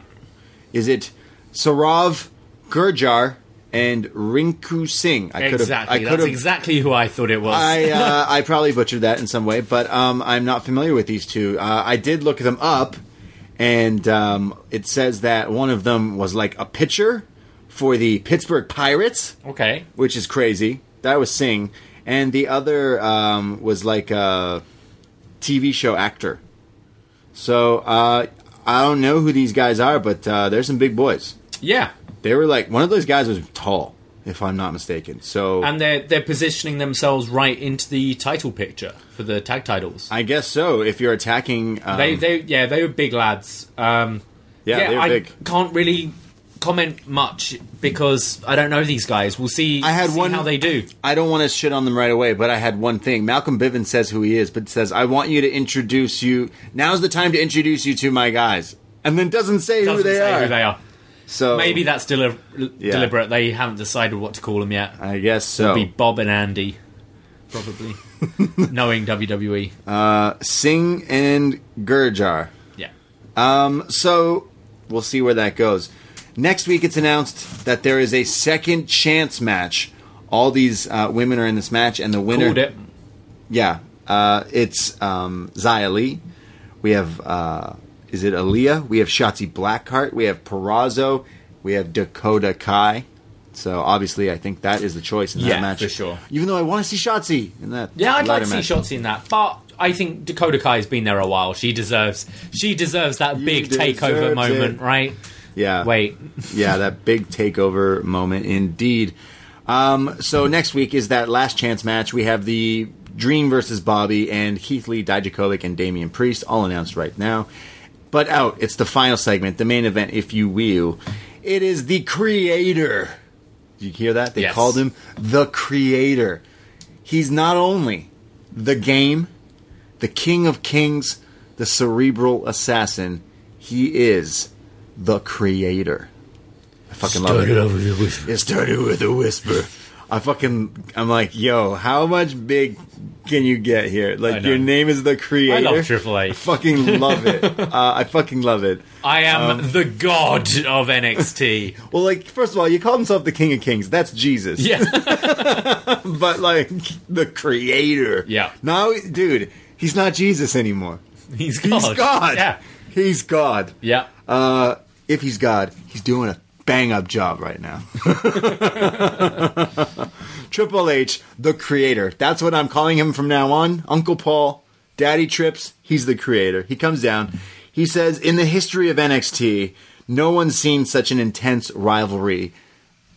Is it Saurav Gurjar and Rinku Singh? I could've- Exactly. I That's could have. exactly who I thought it was. I uh, [LAUGHS] I probably butchered that in some way, but um, I'm not familiar with these two. Uh, I did look them up, and um, it says that one of them was like a pitcher for the Pittsburgh Pirates, okay. which is crazy. That was Singh, and the other um, was like a TV show actor. So uh, I don't know who these guys are, but uh, they're some big boys. Yeah. They were like one of those guys was tall, if I'm not mistaken. So And they're they're positioning themselves right into the title picture for the tag titles. I guess so. If you're attacking, um, they they yeah they were big lads. Um, yeah, they're I big. can't really comment much because I don't know these guys. We'll see. I had see one- how they do. I don't want to shit on them right away, but I had one thing. Malcolm Bivens says who he is, but says, I want you to introduce you. Now's the time to introduce you to my guys. and then doesn't say Doesn't they say are. who they are. So Maybe that's deli- Yeah. deliberate. They haven't decided what to call them yet. I guess so. Be Bob and Andy, probably. [LAUGHS] Knowing WWE. Singh and Gurjar. yeah. Um, so we'll see where that goes. Next week, it's announced that there is a second chance match. All these uh, women are in this match, and the winner. Called it. Yeah, uh, it's um, Xia Li. We have uh, is it Aliyah? We have Shotzi Blackheart. We have Purrazzo. We have Dakota Kai. So obviously, I think that is the choice in that Yeah, match for sure. Even though I want to see Shotzi in that. Yeah, I'd like to see match. Shotzi in that, but I think Dakota Kai's been there a while. She deserves she deserves that You big takeover moment, right? Yeah. Wait, [LAUGHS] yeah, that big takeover moment indeed. Um, so next week is that last chance match. We have the Dream versus Bobby and Keith Lee, Dijakovic, and Damian Priest all announced right now. But out, it's the final segment, the main event, if you will. It is the Creator. Did you hear that? They Yes. called him the Creator. He's not only the game, the King of Kings, the cerebral assassin. He is the Creator. I fucking love it. It started with a whisper. I fucking, I'm like, yo, how much big can you get here? Like, your name is the Creator. I love Triple H. I fucking love it. [LAUGHS] uh, I fucking love it. I am Um, the god of NXT. [LAUGHS] Well, like, first of all, you call himself the King of Kings. That's Jesus. yeah, [LAUGHS] But like, the Creator. Yeah. Now, dude, he's not Jesus anymore. he's god. He's God. Yeah, He's God. yeah. Uh, if he's God, he's doing a bang up job right now. [LAUGHS] Triple H, the creator. That's what I'm calling him from now on. Uncle Paul, Daddy Trips, he's the creator. He comes down. He says, In the history of NXT, no one's seen such an intense rivalry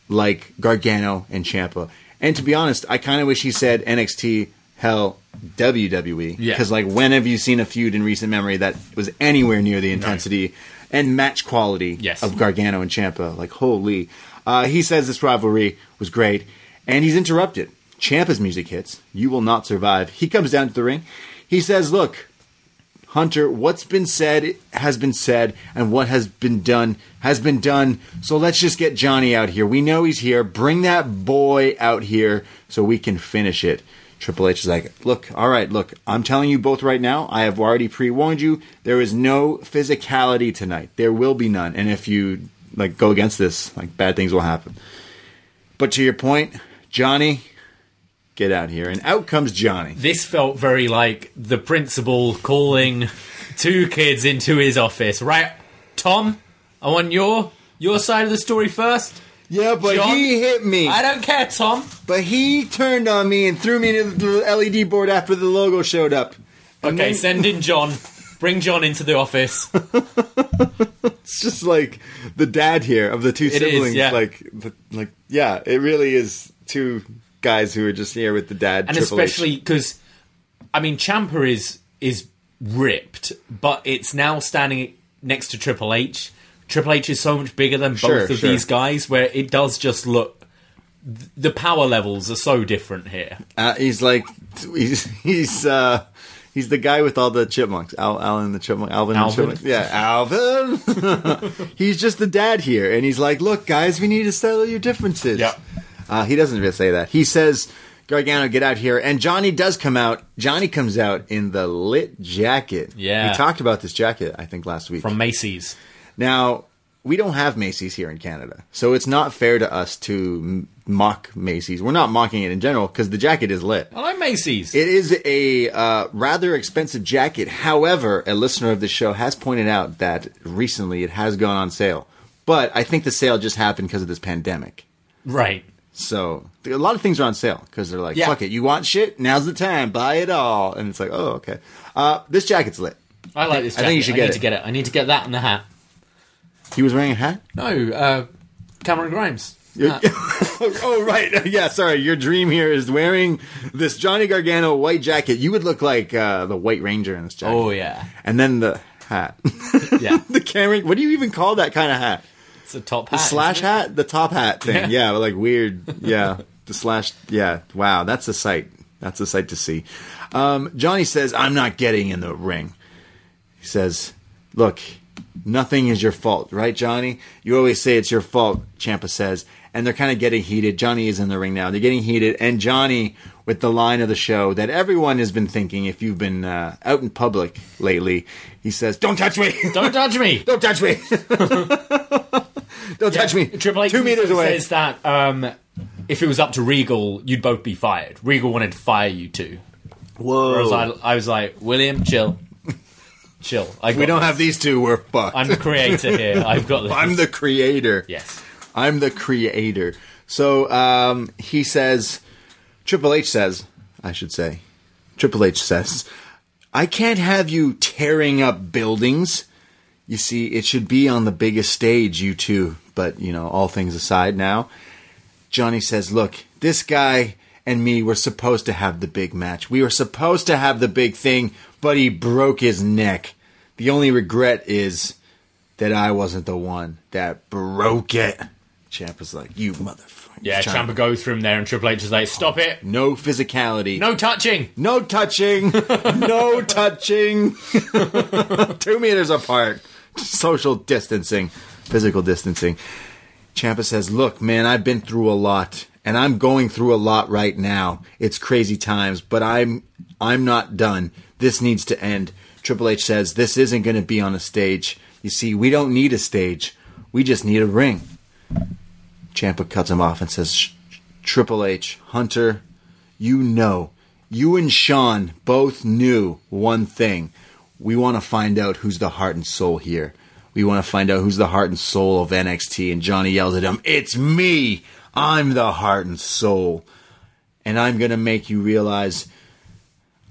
like Gargano and Ciampa. And to be honest, I kind of wish he said NXT, hell, WWE. Yeah. Because, like, when have you seen a feud in recent memory that was anywhere near the intensity and match quality Yes. of Gargano and Ciampa? Like, holy. Uh, he says this rivalry was great, and he's interrupted. Ciampa's music hits. You will not survive. He comes down to the ring. He says, Look, Hunter, what's been said has been said, and what has been done has been done. So let's just get Johnny out here. We know he's here. Bring that boy out here so we can finish it. Triple H is like, look, all right, look, I'm telling you both right now, I have already pre warned you, there is no physicality tonight. There will be none. And if you like go against this, like bad things will happen. But to your point, Johnny, get out here. And out comes Johnny. This felt very like the principal calling two kids into his office. Right, Tom, I want your your side of the story first. Yeah, but John, he hit me. I don't care, Tom. But he turned on me and threw me into the LED board after the logo showed up. And Okay, then- send in John. Bring John into the office. [LAUGHS] it's just like the dad here of the two It is, siblings. yeah. Like, like, yeah, it really is two guys who are just here with the dad. and Triple especially because I mean Ciampa is is ripped, but it's now standing next to Triple H. Triple H is so much bigger than both Sure, of sure. these guys, where it does just look. The power levels are so different here. Uh, he's like, he's he's uh, he's the guy with all the chipmunks. Al, Alan the chipmunk, Alvin, Alvin? the chipmunk. Yeah, Alvin. [LAUGHS] he's just the dad here, and he's like, look, guys, we need to settle your differences. Yeah. Uh, he doesn't really say that. He says, Gargano, get out here. And Johnny does come out. Johnny comes out in the lit jacket. Yeah. We talked about this jacket, I think, last week. From Macy's. Now, we don't have Macy's here in Canada. So it's not fair to us to m- mock Macy's. We're not mocking it in general because the jacket is lit. I like Macy's. It is a uh, rather expensive jacket. However, a listener of the show has pointed out that recently it has gone on sale. But I think the sale just happened because of this pandemic. right. So a lot of things are on sale because they're like, Yeah. "Fuck it, you want shit? Now's the time, buy it all." And it's like, "Oh, okay." Uh, this jacket's lit. I like this I think you should I get need it. to get it. I need to get that and the hat. He was wearing a hat. No, uh, Cameron Grimes. You're- [LAUGHS] oh right, [LAUGHS] yeah. Sorry, your dream here is wearing this Johnny Gargano white jacket. You would look like uh, the White Ranger in this jacket. Oh yeah, and then the hat. [LAUGHS] yeah. the Cameron. What do you even call that kind of hat? It's a top The hat. slash hat, the top hat thing. Yeah. Yeah, like weird. Yeah, the slash. Yeah, wow, that's a sight. That's a sight to see. Um, Johnny says, "I'm not getting in the ring." He says, "Look, Nothing is your fault, right, Johnny? You always say it's your fault, Ciampa says. And they're kind of getting heated. Johnny is in the ring now. They're getting heated. And Johnny, with the line of the show that everyone has been thinking if you've been uh, out in public lately, he says, Don't touch me! Don't [LAUGHS] touch me. Don't touch me! [LAUGHS] Don't touch me! Triple H Two meters away. says that um, if it was up to Regal, you'd both be fired. Regal wanted to fire you two. Whereas I, Whoa. I was like, William, chill, chill. I we don't this. have these two. We're fucked. I'm the creator here. I've got [LAUGHS] this. I'm the creator. yes. I'm the creator. So um, he says, Triple H says, I should say, Triple H says, I can't have you tearing up buildings. You see, it should be on the biggest stage, you two. But, you know, all things aside now, Johnny says, Look, this guy and me were supposed to have the big match. We were supposed to have the big thing, but he broke his neck. The only regret is that I wasn't the one that broke it. Champ was like, You motherfucker. Yeah, Ciampa goes through him there, and Triple H is like, "Stop it! No physicality. No touching." No touching. [LAUGHS] no touching. [LAUGHS] Two meters apart. Social distancing. Physical distancing. Ciampa says, Look, man, I've been through a lot. And I'm going through a lot right now. It's crazy times, but I'm I'm not done. This needs to end. Triple H says this isn't going to be on a stage. You see, we don't need a stage. We just need a ring. Ciampa cuts him off and says, Triple H, Hunter, you know, you and Shawn both knew one thing. We want to find out who's the heart and soul here. We want to find out who's the heart and soul of NXT. And Johnny yells at him, It's me! I'm the heart and soul. And I'm going to make you realize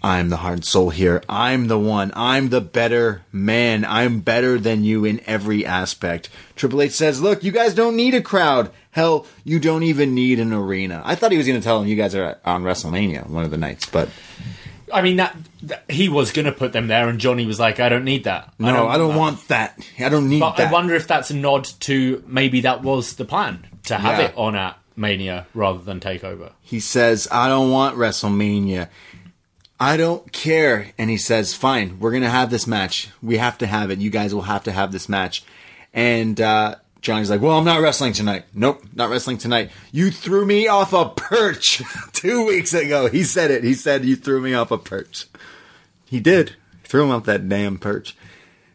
I'm the heart and soul here. I'm the one. I'm the better man. I'm better than you in every aspect. Triple H says, Look, you guys don't need a crowd. Hell, you don't even need an arena. I thought he was going to tell him you guys are on WrestleMania one of the nights, but I mean, that, that- he was going to put them there, and Johnny was like, "I don't need that. no, I don't, want that. I don't need But that. I wonder if that's a nod to maybe that was the plan to have Yeah. it on at Mania rather than Takeover. He says, I don't want WrestleMania. I don't care. And he says, fine, we're going to have this match. We have to have it. You guys will have to have this match. And uh, Johnny's like, well, I'm not wrestling tonight. Nope, not wrestling tonight. You threw me off a perch [LAUGHS] two weeks ago. He said it. He said, you threw me off a perch. He did. He threw him off that damn perch.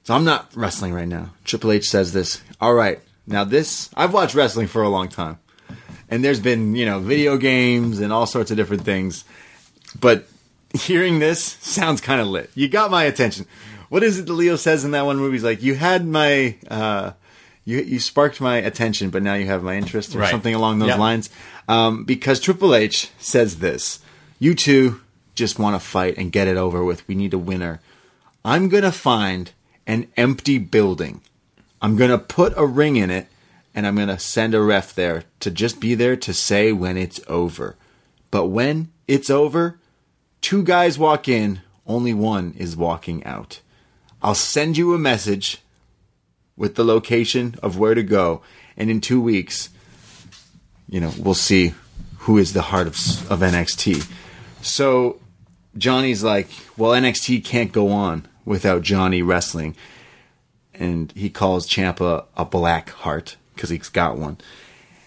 So I'm not wrestling right now. Triple H says this. All right. Now this, I've watched wrestling for a long time and there's been you know video games and all sorts of different things but hearing this sounds kind of lit. You got my attention. What is it that leo says in that one movie? He's like you had my uh you, you sparked my attention but now you have my interest or Right. something along those Yeah. lines. Um, because triple h says this you two just want to fight and get it over with. We need a winner. I'm gonna find an empty building. I'm going to put a ring in it and I'm going to send a ref there to just be there to say when it's over. But when it's over, two guys walk in, only one is walking out. I'll send you a message with the location of where to go, and in two weeks, you know, we'll see who is the heart of, of NXT. So Johnny's like, well, NXT can't go on without Johnny wrestling and he calls Ciampa a black heart because he's got one.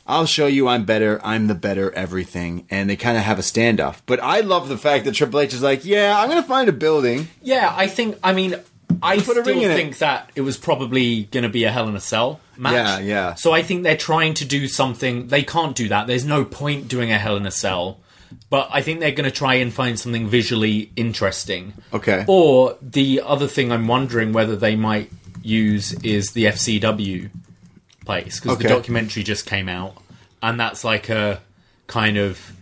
I'll show you I'm better. I'm the better everything. And they kind of have a standoff. But I love the fact that Triple H is like, yeah, I'm going to find a building. Yeah, I think. I mean, I Put a still ring in it. think that it was probably going to be a Hell in a Cell match. Yeah, yeah. So I think they're trying to do something. They can't do that. There's no point doing a Hell in a Cell. But I think they're going to try and find something visually interesting. Okay. Or the other thing I'm wondering whether they might use is the FCW place because Okay. the documentary just came out, and that's like a kind of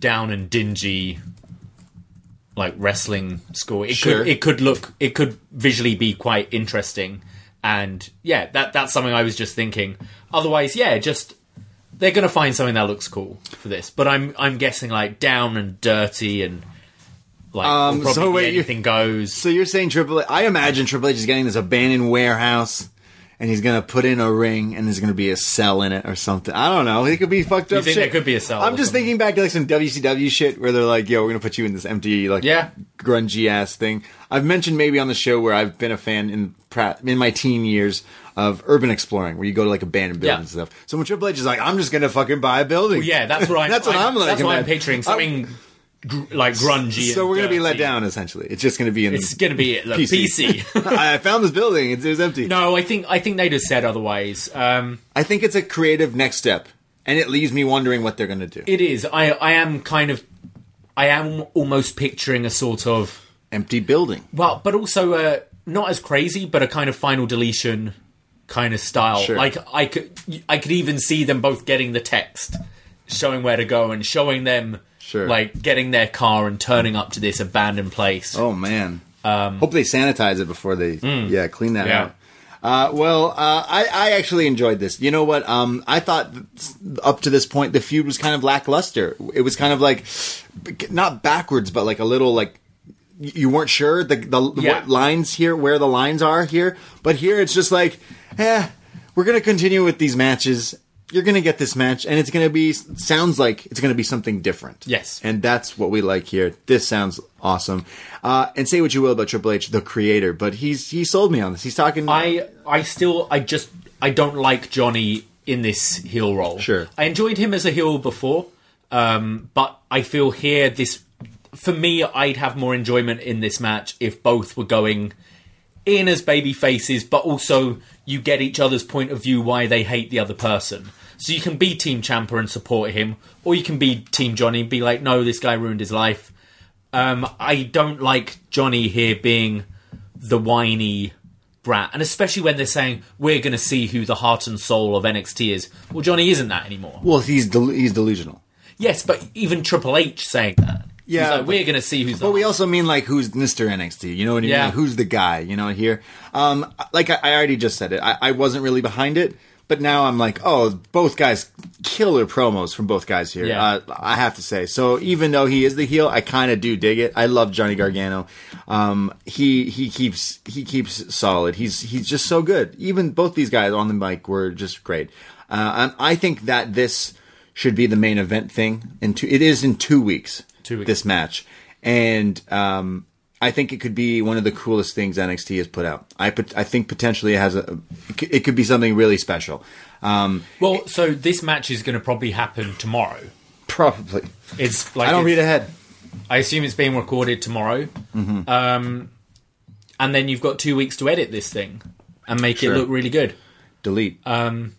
down and dingy like wrestling school. It Sure. could it could look it could visually be quite interesting, and yeah, that that's something I was just thinking. Otherwise, yeah, just they're gonna find something that looks cool for this. But I'm I'm guessing like down and dirty and like Um, so wait, anything goes. So you're saying Triple H, I imagine Triple H is getting this abandoned warehouse and he's gonna put in a ring, and there's gonna be a cell in it or something. I don't know. It could be fucked up. think shit. there could be a cell I'm just something? thinking back to like some WCW shit where they're like, "Yo, we're gonna put you in this empty, like, Yeah. grungy ass thing." I've mentioned maybe on the show where I've been a fan in in my teen years of urban exploring, where you go to like abandoned buildings Yeah. and stuff. So when Triple H is like, "I'm just gonna fucking buy a building," Well, yeah, that's what [LAUGHS] I'm. That's what I'm like, That's what I'm picturing. Something gr- like grungy. So we're gonna be let down essentially. It's just gonna be in It's gonna be like, PC. PC. I found this building. It's, it's empty. no, I think I think they just said otherwise. Um, I think it's a creative next step, and it leaves me wondering what they're gonna do. it is. I I am kind of. I am almost picturing a sort of Empty building. well, but also uh, not as crazy, but a kind of final deletion kind of style. Sure. Like I could, I could even see them both getting the text, showing where to go, and showing them Sure. like getting their car and turning up to this abandoned place. Oh man. Hope they sanitize it before they yeah clean that Um. Yeah. out. Uh, well, uh, I, I actually enjoyed this. You know what? Um, I thought up to this point the feud was kind of lackluster. It was kind of like not backwards, but like a little like you weren't sure the the, Yeah. what lines here where the lines are here. But here it's just like, eh, we're gonna continue with these matches. You're gonna get this match, and it's gonna be sounds like it's gonna be something different. Yes. and that's what we like here. This sounds awesome. Uh, and say what you will about Triple H, the creator, but he's he sold me on this. He's talking. I I still I just I don't like Johnny in this heel role. Sure. I enjoyed him as a heel before, um, but I feel here this for me I'd have more enjoyment in this match if both were going in as baby faces, but also you get each other's point of view why they hate the other person. So you can be Team Ciampa and support him, or you can be Team Johnny and be like, no, this guy ruined his life. Um, I don't like Johnny here being the whiny brat, and especially when they're saying we're going to see who the heart and soul of NXT is. Well, Johnny isn't that anymore. well, he's del- he's delusional. Yes, but even Triple H saying that. Yeah, like, we're going to see who's. But the we also mean like who's Mr. NXT. You know what I mean? Yeah. Like, who's the guy? You know here. Um, like I, I already just said it. I, I wasn't really behind it, but now I'm like, oh, both guys killer promos from both guys here. Yeah. Uh, I have to say. So even though he is the heel, I kind of do dig it. I love Johnny Gargano. Um, he he keeps he keeps solid. He's he's just so good. Even both these guys on the mic were just great. Uh, and I think that this should be the main event thing. In two, it is in two weeks. Two weeks. This match, and um, I think it could be one of the coolest things NXT has put out. I pot- I think potentially it has a it could- be something really special. Um, Well, so this match is going to probably happen tomorrow. probably. It's like I don't read ahead. I assume it's being recorded tomorrow. Mm-hmm. Um, and then you've got two weeks to edit this thing and make Sure. it look really good. Delete. Um,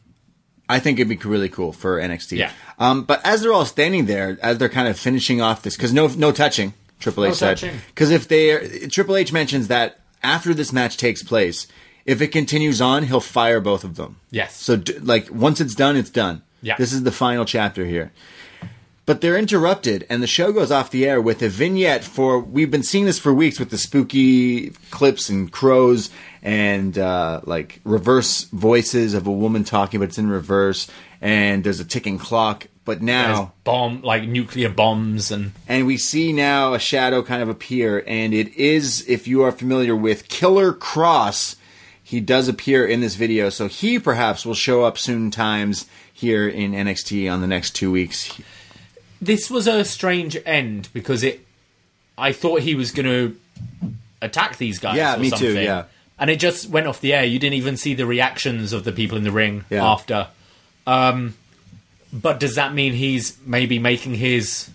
I think it'd be really cool for NXT. Yeah. Um, but as they're all standing there, as they're kind of finishing off this, because no no touching. Triple H No said because if they Triple H mentions that after this match takes place, if it continues on, he'll fire both of them. Yes. So d- like once it's done, it's done. Yeah. This is the final chapter here. But they're interrupted, and the show goes off the air with a vignette for. We've been seeing this for weeks with the spooky clips and crows and uh, like reverse voices of a woman talking, but it's in reverse. And there's a ticking clock. But There's now, bomb like nuclear bombs and and we see now a shadow kind of appear, and it is, if you are familiar with Killer Kross, he does appear in this video, so he perhaps will show up soon times here in NXT on the next two weeks. this was a strange end because it I thought he was going to attack these guys Yeah, me too, yeah. And it just went off the air. You didn't even see the reactions of the people in the ring Yeah. after. Um but does that mean he's maybe making his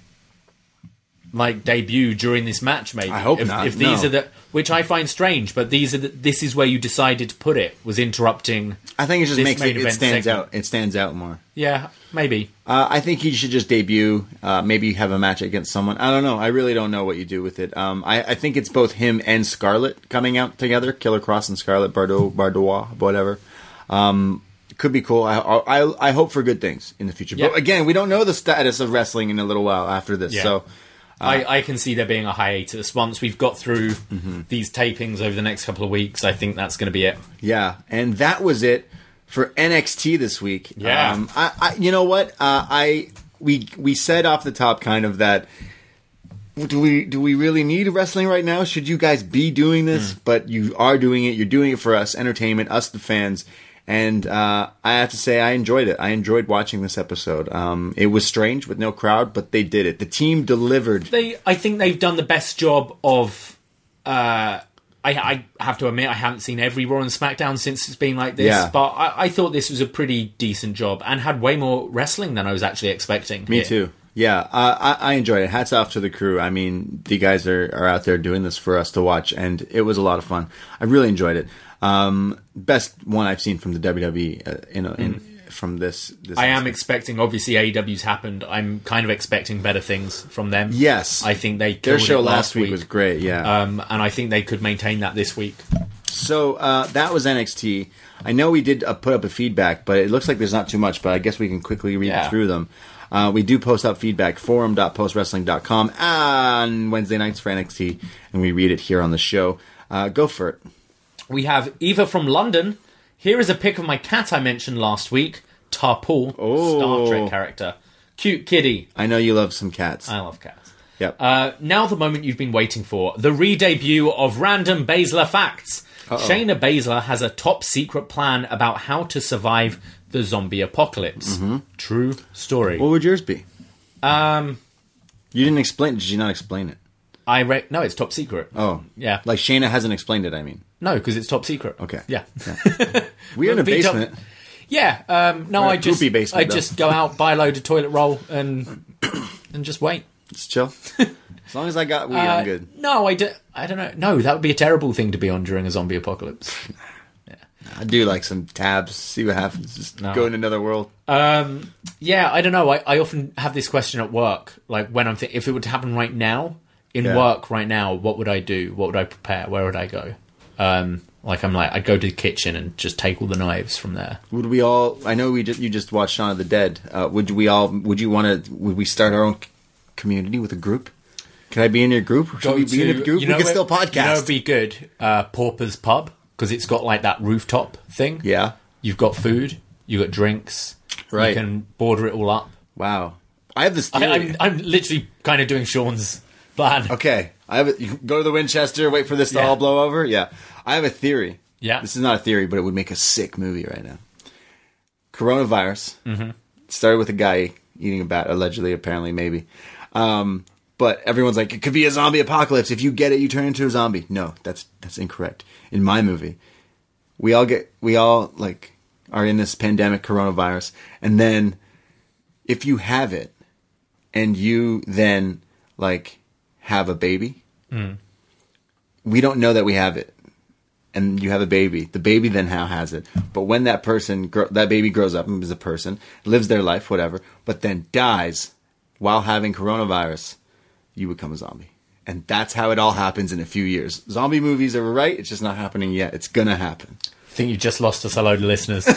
like debut during this match maybe I hope if, not, if these no. are the which I find strange but these are the, this is where you decided to put it was interrupting I think it just makes it, it stands segment. out. It stands out more. yeah maybe Uh, I think he should just debut. Uh, maybe have a match against someone. I don't know. I really don't know what you do with it. Um, I, I think it's both him and Scarlett coming out together. Killer Kross and Scarlett Bardot, Bardois, whatever. Um, could be cool. I, I I hope for good things in the future. Yeah. But again, we don't know the status of wrestling in a little while after this. Yeah. So I, I can see there being a hiatus once we've got through Mm-hmm. these tapings over the next couple of weeks. I think that's going to be it. Yeah, and that was it for NXT this week. Yeah. um, I, I, you know what? Uh, I we we said off the top kind of that. Do we do we really need wrestling right now? Should you guys be doing this? Hmm. But you are doing it. You're doing it for us, entertainment, us the fans, And uh, I have to say, I enjoyed it. I enjoyed watching this episode. Um, it was strange with no crowd, but they did it. The team delivered. They, I think they've done the best job of. Uh, I, I have to admit, I haven't seen every Raw and SmackDown since it's been like this, Yeah. but I, I thought this was a pretty decent job and had way more wrestling than I was actually expecting. Me here. too. Yeah, uh, I, I enjoyed it. Hats off to the crew. I mean, the guys are, are out there doing this for us to watch, and it was a lot of fun. I really enjoyed it. Um, best one I've seen from the WWE uh, in, in from this. this Mm. I am expecting, obviously, AEW's happened. I'm kind of expecting better things from them. Yes. I think they Their show last week was great. Yeah. um, and I think they could maintain that this week. So uh, that was NXT. I know we did uh, put up a feedback, but it looks like there's not too much. But I guess we can quickly read Yeah. through them. Uh, we do post up feedback forum.postwrestling.com on Wednesday nights for NXT, and we read it here on the show. Uh, go for it. We have Eva from London. Here is a pic of my cat I mentioned last week, Tarpool, Oh. Star Trek character. Cute kitty. I know you love some cats. I love cats. yep. Uh, now the moment you've been waiting for, the re-debut of Random Baszler Facts. Shayna Baszler has a top secret plan about how to survive the zombie apocalypse. Mm-hmm. True story. what would yours be? Um, You didn't explain. Did you not explain it? I re- no, it's top secret. Oh, Yeah. Like Shayna hasn't explained it. I mean, No, because it's top secret. Okay. Yeah. we're [LAUGHS] in a basement. Yeah. Um, no, We're in just basement, I though. just go out, buy a load of toilet roll, and and just wait. Just chill. [LAUGHS] as long as I got weed, Uh, I'm good. No, I, do, I don't know. No, that would be a terrible thing to be on during a zombie apocalypse. [LAUGHS] I do like some tabs. See what happens. Just No. go in another world. Um, yeah, I don't know. I, I often have this question at work, like when I'm if it would happen right now in Yeah. work right now, what would I do? What would I prepare? Where would I go? Um, like I'm like I'd go to the kitchen and just take all the knives from there. Would we all? I know we just you just watched Shaun of the Dead. Uh, would we all? Would you want to? Would we start our own community with a group? Can I be in your group? Should Go we be in a group? you we can where- still You know, podcast. it'd be good. Uh, Pauper's Pub because it's got like that rooftop thing. yeah. You've got food. You've got drinks. Right. You can border it all up. Wow. I have this I, theory. I'm, I'm literally kind of doing Shaun's plan. okay. I have. A, you go to the Winchester. Wait for this to Yeah. all blow over. Yeah. I have a theory. Yeah. This is not a theory, but it would make a sick movie right now. Coronavirus Mm-hmm. started with a guy eating a bat, allegedly, apparently, maybe. Um, but everyone's like, it could be a zombie apocalypse. If you get it, you turn into a zombie. No, that's that's incorrect. In my movie, we all get we all like are in this pandemic coronavirus, and then if you have it, and you then like have a baby, mm. we don't know that we have it and you have a baby, the baby then how has it. But when that person, that baby grows up and is a person, lives their life, whatever, but then dies while having coronavirus, you become a zombie. And that's how it all happens in a few years. Zombie movies are right. It's just not happening yet. It's gonna happen. I think you just lost us a load of listeners. [LAUGHS]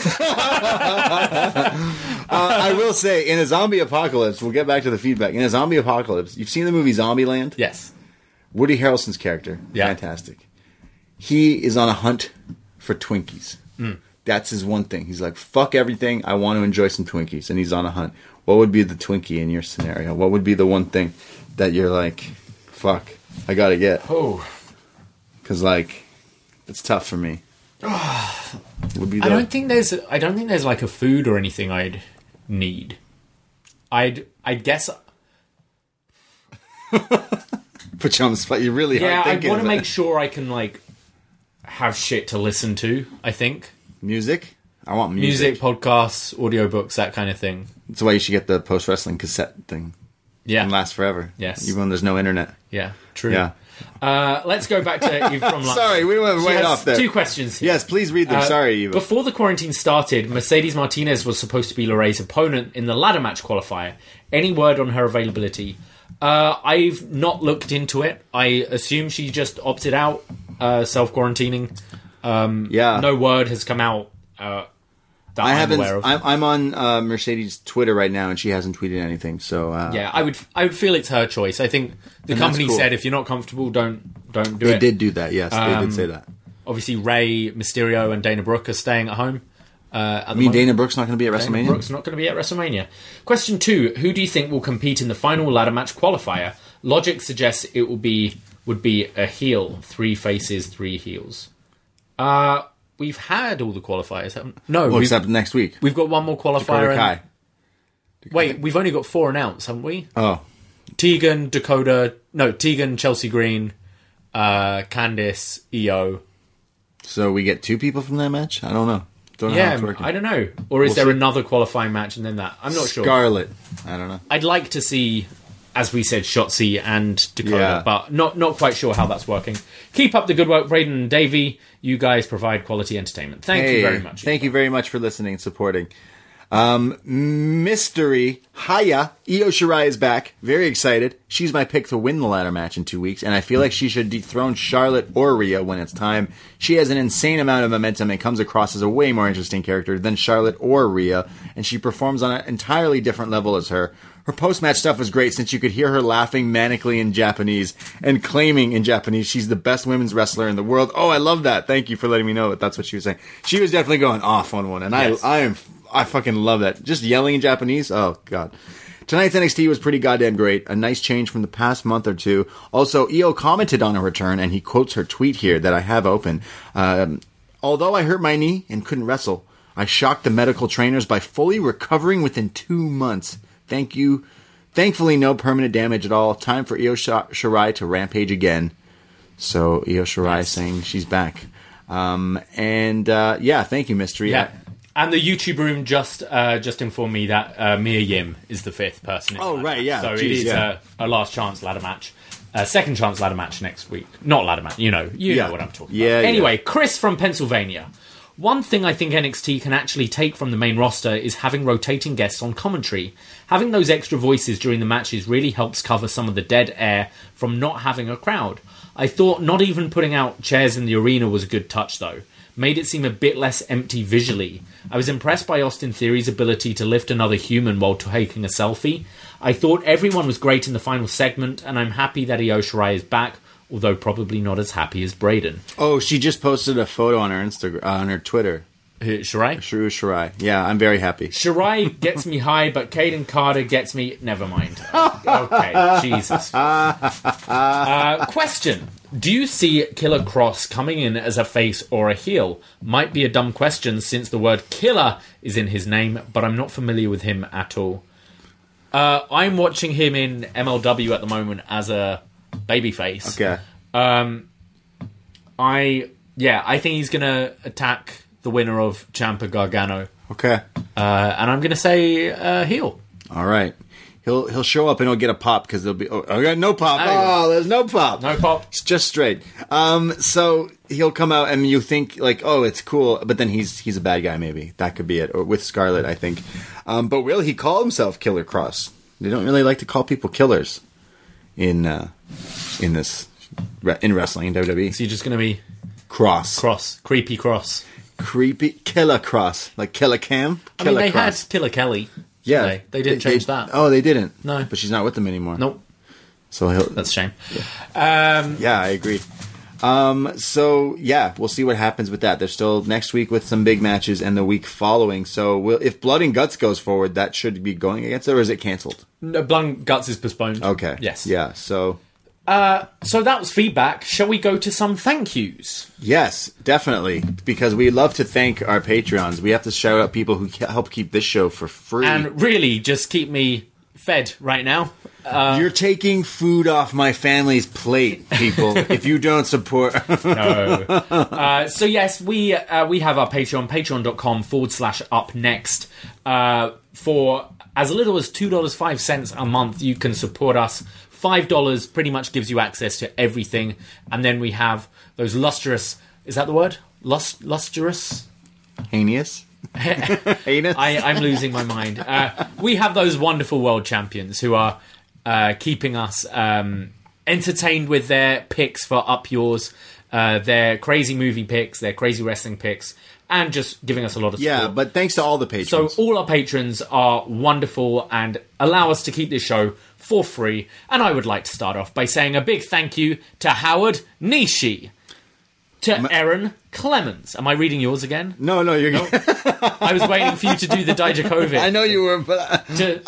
Uh, I will say, in a zombie apocalypse, we'll get back to the feedback. In a zombie apocalypse, you've seen the movie Zombieland? yes. Woody Harrelson's character, Yeah. fantastic. He is on a hunt for Twinkies. Hmm. That's his one thing. He's like, fuck everything. I want to enjoy some Twinkies. And he's on a hunt. What would be the Twinkie in your scenario? What would be the one thing that you're like, fuck, I gotta get? Oh, Because, like, it's tough for me. [SIGHS] would be the, I don't think there's. I don't think there's like a food or anything I'd need. I'd. I guess. [LAUGHS] put you on the spot. You really Yeah, I want to make sure I can like have shit to listen to. I think music. I want music. music, podcasts, audiobooks, that kind of thing. That's why you should get the post wrestling cassette thing. Yeah, and last forever. Yes. Even when there's no internet. yeah, true. Yeah. Uh, let's go back to Eve from [LAUGHS] London. Sorry, we went way off there. Two questions. here. Yes, please read them. Uh, Sorry, Eva. Before the quarantine started, Mercedes Martinez was supposed to be LeRae's opponent in the ladder match qualifier. Any word on her availability? Uh, I've not looked into it. I assume she just opted out, uh, self quarantining. yeah. No word has come out uh, that I I'm haven't. aware of. I'm, I'm on uh, Mercedes' Twitter right now, and she hasn't tweeted anything. So uh, yeah, I would. I would feel it's her choice. I think the And that's company cool. said if you're not comfortable, don't don't do it. they it. did do that. Yes, they Um, did say that. Obviously, Rey Mysterio and Dana Brooke are staying at home. Uh, at the I mean, moment. Dana Brooke's not going to be at Dana WrestleMania. Brooke's not going to be at WrestleMania. Question two: Who do you think will compete in the final ladder match qualifier? Logic suggests it will be would be a heel, three faces, three heels. Uh, we've had all the qualifiers. haven't- No, Well, except next week. we've got one more qualifier. And-. Wait, we've only got four announced, haven't we? Oh, Tegan, Dakota, no, Tegan, Chelsea Green, uh, Candice, Io. so we get two people from that match? I don't know. Don't know how Yeah. I don't know. Or is We'll there see. another qualifying match and then that? I'm not sure. Scarlett. I don't know. I'd like to see, as we said, Shotzi and Dakota, Yeah. but not not quite sure how that's working. Keep up the good work, Braden and Davie. You guys provide quality entertainment. Thank you very much. Thank you very much for listening and supporting. Um, mystery Haya Io Shirai is back. Very excited. She's my pick to win the ladder match in two weeks, and I feel like she should dethrone Charlotte or Rhea when it's time. She has an insane amount of momentum and comes across as a way more interesting character than Charlotte or Rhea, and she performs on an entirely different level as her. Her post match stuff was great since you could hear her laughing manically in Japanese and claiming in Japanese she's the best women's wrestler in the world. Oh, I love that. Thank you for letting me know that that's what she was saying. She was definitely going off on one, and Yes. I I am I fucking love that. Just yelling in Japanese. Oh god. Tonight's NXT was pretty goddamn great. A nice change from the past month or two. Also, Io commented on her return, and he quotes her tweet here that I have open. Um, Although I hurt my knee and couldn't wrestle, I shocked the medical trainers by fully recovering within two months. Thank you. Thankfully, no permanent damage at all. Time for Io Shirai to rampage again. So Io Shirai saying she's back. Um, and uh, yeah, thank you, Mystery. Yeah. And the YouTube room just uh, just informed me that uh, Mia Yim is the fifth person. in Oh, right, match. yeah. So it Jeez, is yeah. a, a last chance ladder match. a second chance ladder match next week. Not ladder match, you know. You Yeah. know what I'm talking Yeah, about. yeah. Anyway, Chris from Pennsylvania. One thing I think NXT can actually take from the main roster is having rotating guests on commentary. Having those extra voices during the matches really helps cover some of the dead air from not having a crowd. I thought not even putting out chairs in the arena was a good touch though. Made it seem a bit less empty visually. I was impressed by Austin Theory's ability to lift another human while taking a selfie. I thought everyone was great in the final segment, and I'm happy that Io Shirai is back, although probably not as happy as Braden. Oh, she just posted a photo on her Instagram, on her Twitter. Uh, Shirai? Shrew Shirai. Yeah, I'm very happy. Shirai gets me high, but Kayden Carter gets me. Never mind. Okay, [LAUGHS] Jesus. Uh, question: Do you see Killer Kross coming in as a face or a heel? Might be a dumb question since the word killer is in his name, but I'm not familiar with him at all. Uh, I'm watching him in MLW at the moment as a babyface. Okay. I yeah, I think he's gonna attack the winner of Ciampa Gargano, Okay. uh, and I'm gonna say uh, heel. All right. He'll he'll show up and he'll get a pop because there'll be oh, I got no pop. Oh. Oh, there's no pop. No pop. It's just straight. Um, so he'll come out and you think like, oh, it's cool, but then he's he's a bad guy. Maybe that could be it. Or with Scarlett, I think. Um, but will he call himself Killer Kross? They don't really like to call people killers in uh, in this in wrestling in WWE. So you're just gonna be Kross, cross, creepy cross. creepy Killer Kross, like Killer Cam. I mean, they Cross. had Killer Kelly. yeah, they, they didn't change that. Oh, they didn't. No. but she's not with them anymore. Nope, So he'll. that's a shame. Um, Yeah, I agree. Um, so yeah, we'll see what happens with that. They're still next week with some big matches, and the week following. So we'll, if Blood and Guts goes forward, that should be going against it, or is it canceled? no, and Guts is postponed. Okay. Yes. Yeah. So Uh, So that was feedback. Shall we go to some thank yous? yes, definitely, because we love to thank our Patreons. We have to shout out people who help keep this show for free. And really, just keep me fed right now. You're taking food off my family's plate, people. [LAUGHS] if you don't support, No. [LAUGHS] uh, so yes, we uh, we have our Patreon, patreon.com forward slash upNXT. Uh, for as little as two dollars five cents a month, you can support us. Five dollars pretty much gives you access to everything, and then we have those lustrous. Is that the word? Lust, lustrous. heinous, heinous. I, I'm losing my mind. Uh, we have those wonderful world champions who are uh, keeping us um, entertained with their picks for Up Yours, uh, their crazy movie picks, their crazy wrestling picks, and just giving us a lot of yeah, support. but thanks to all the patrons. So all our patrons are wonderful and allow us to keep this show for free. And I would like to start off by saying a big thank you to Howard Nishi, to Aaron Clemens. Am I reading yours again? no, no, you're. I was waiting for you to do the Dijakovic. [LAUGHS] I know you were, but. To,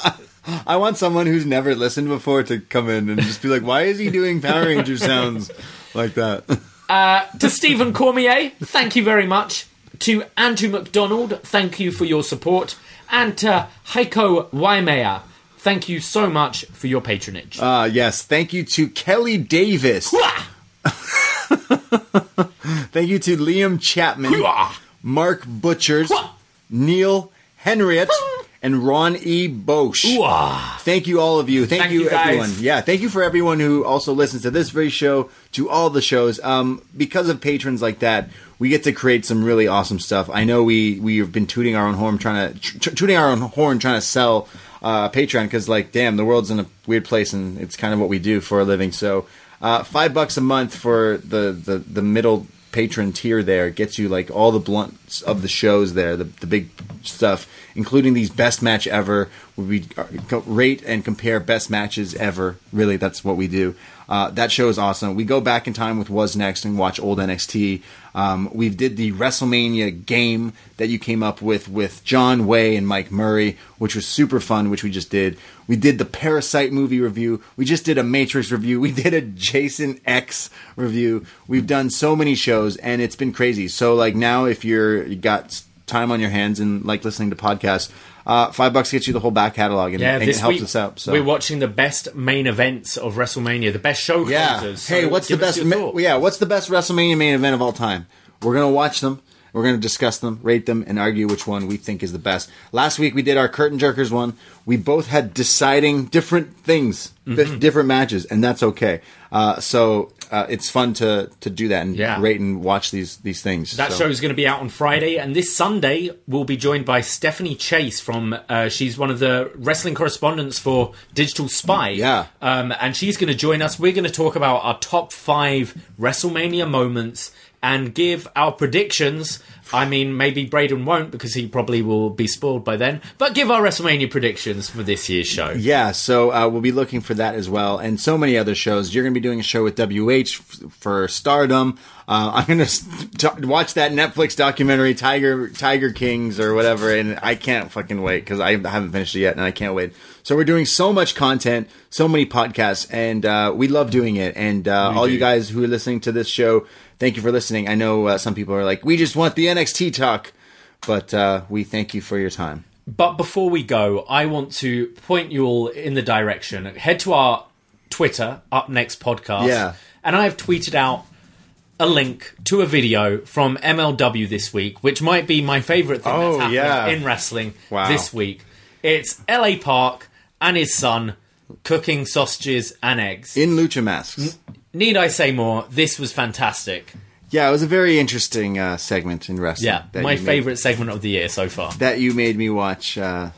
I want someone who's never listened before to come in and just be like, "Why is he doing Power Ranger sounds like that?" [LAUGHS] to Stephen Cormier, thank you very much. to Andrew McDonald, thank you for your support. And to Heiko Waimea, thank you so much for your patronage. Uh, yes, thank you to Kelly Davis. [LAUGHS] [LAUGHS] Thank you to Liam Chapman! Mark Butchers! Neil Henriette, and Ron E. Bosch. Thank you, all of you. Thank, Thank you, you, guys. everyone. Yeah, thank you for everyone who also listens to this very show, to all the shows. Um, because of patrons like that, we get to create some really awesome stuff. I know we we have been tooting our own horn, trying to tooting our own horn, trying to sell uh, Patreon because, like, damn, the world's in a weird place, and it's kind of what we do for a living. So, uh, five bucks a month for the the the middle patron tier there gets you like all the blunts of the shows there, the, the big stuff, including these best match ever. We uh, rate and compare best matches ever. Really, that's what we do. Uh, that show is awesome. We go back in time with Was Next and watch old NXT. Um, we did the WrestleMania game that you came up with with John Way and Mike Murray, which was super fun, which we just did. We did the Parasite movie review. We just did a Matrix review. [LAUGHS] We did a Jason X review. We've done so many shows, and it's been crazy. So like now, if you're you got time on your hands and like listening to podcasts, uh, five bucks gets you the whole back catalog, and, Yeah, and it helps week us out. So we're watching the best main events of WrestleMania, the best show yeah. closers. Hey, what's the best? ma- yeah, what's the best WrestleMania main event of all time? We're gonna watch them. We're gonna discuss them, rate them, and argue which one we think is the best. Last week we did our curtain jerkers one. We both had deciding different things, Mm-hmm. di- different matches, and that's okay. Uh, so uh, it's fun to to do that and Yeah. rate and watch these these things. That So- is going to be out on Friday, and this Sunday we'll be joined by Stephanie Chase from. Uh, she's one of the wrestling correspondents for Digital Spy. Yeah. um, and she's going to join us. We're going to talk about our top five WrestleMania moments and give our predictions. I mean, maybe Braden won't because he probably will be spoiled by then. But give our WrestleMania predictions for this year's show. Yeah, so uh, we'll be looking for that as well, and so many other shows. You're going to be doing a show with WH f- for Stardom. Uh, I'm going [LAUGHS] to watch that Netflix documentary, Tiger Tiger Kings or whatever, and I can't fucking wait because I haven't finished it yet, and I can't wait. So we're doing so much content, so many podcasts, and uh, we love doing it. And uh, all do. you guys who are listening to this show, thank you for listening. I know uh, some people are like, we just want the NXT talk, but uh, we thank you for your time. But before we go, I want to point you all in the direction. Head to our Twitter, upNXT Podcast. Yeah. And I have tweeted out a link to a video from MLW this week, which might be my favourite thing Oh, that's happened yeah. in wrestling Wow. this week. It's LA Park and his son cooking sausages and eggs. In lucha masks. Need I say more? This was fantastic. Yeah, it was a very interesting uh, segment in wrestling. Yeah, my you made- segment of the year so far. that you made me watch. Uh,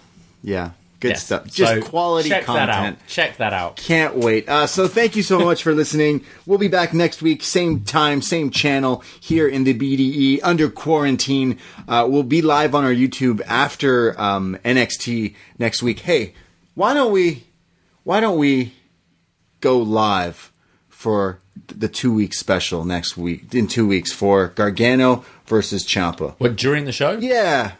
yeah, good Yes. stuff. Just So quality check content. that. Check that out. Can't wait. Uh, so thank you so much for listening. We'll be back next week, same time, same channel here in the BDE under quarantine. Uh, we'll be live on our YouTube after um, NXT next week. Hey, why don't we? Why don't we go live for the two week special next week? In two weeks for Gargano versus Ciampa. What, during the show? Yeah.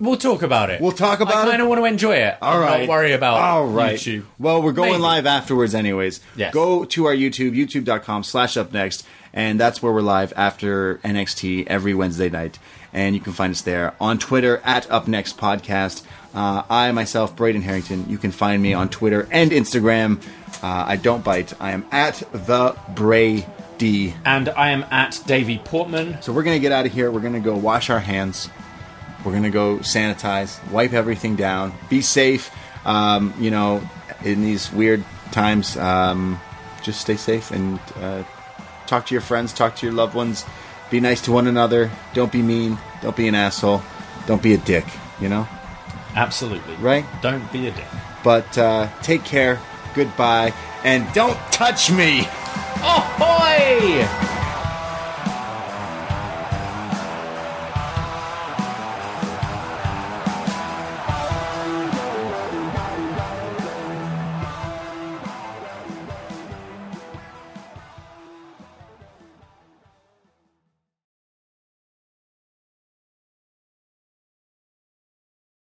We'll talk about it. We'll talk about it. I kind of want to enjoy it. All right. Not worry about it. All right. YouTube. Well, we're going Maybe. live afterwards, anyways. Yes. Go to our YouTube, youtube.com slash upNXT, and that's where we're live after NXT every Wednesday night. And you can find us there on Twitter at upNXT Podcast. Uh, I, myself, Braden Herrington, you can find me on Twitter and Instagram. Uh, I don't bite. I am at the Brady. And I am at Davie Portman. So we're going to get out of here. We're going to go wash our hands. We're going to go sanitize, wipe everything down, be safe. Um, you know, in these weird times, um, just stay safe and uh, talk to your friends, talk to your loved ones. Be nice to one another. Don't be mean. Don't be an asshole. Don't be a dick, you know? Absolutely. Right? Don't be a dick. But uh, take care. Goodbye. And don't touch me! Ahoy!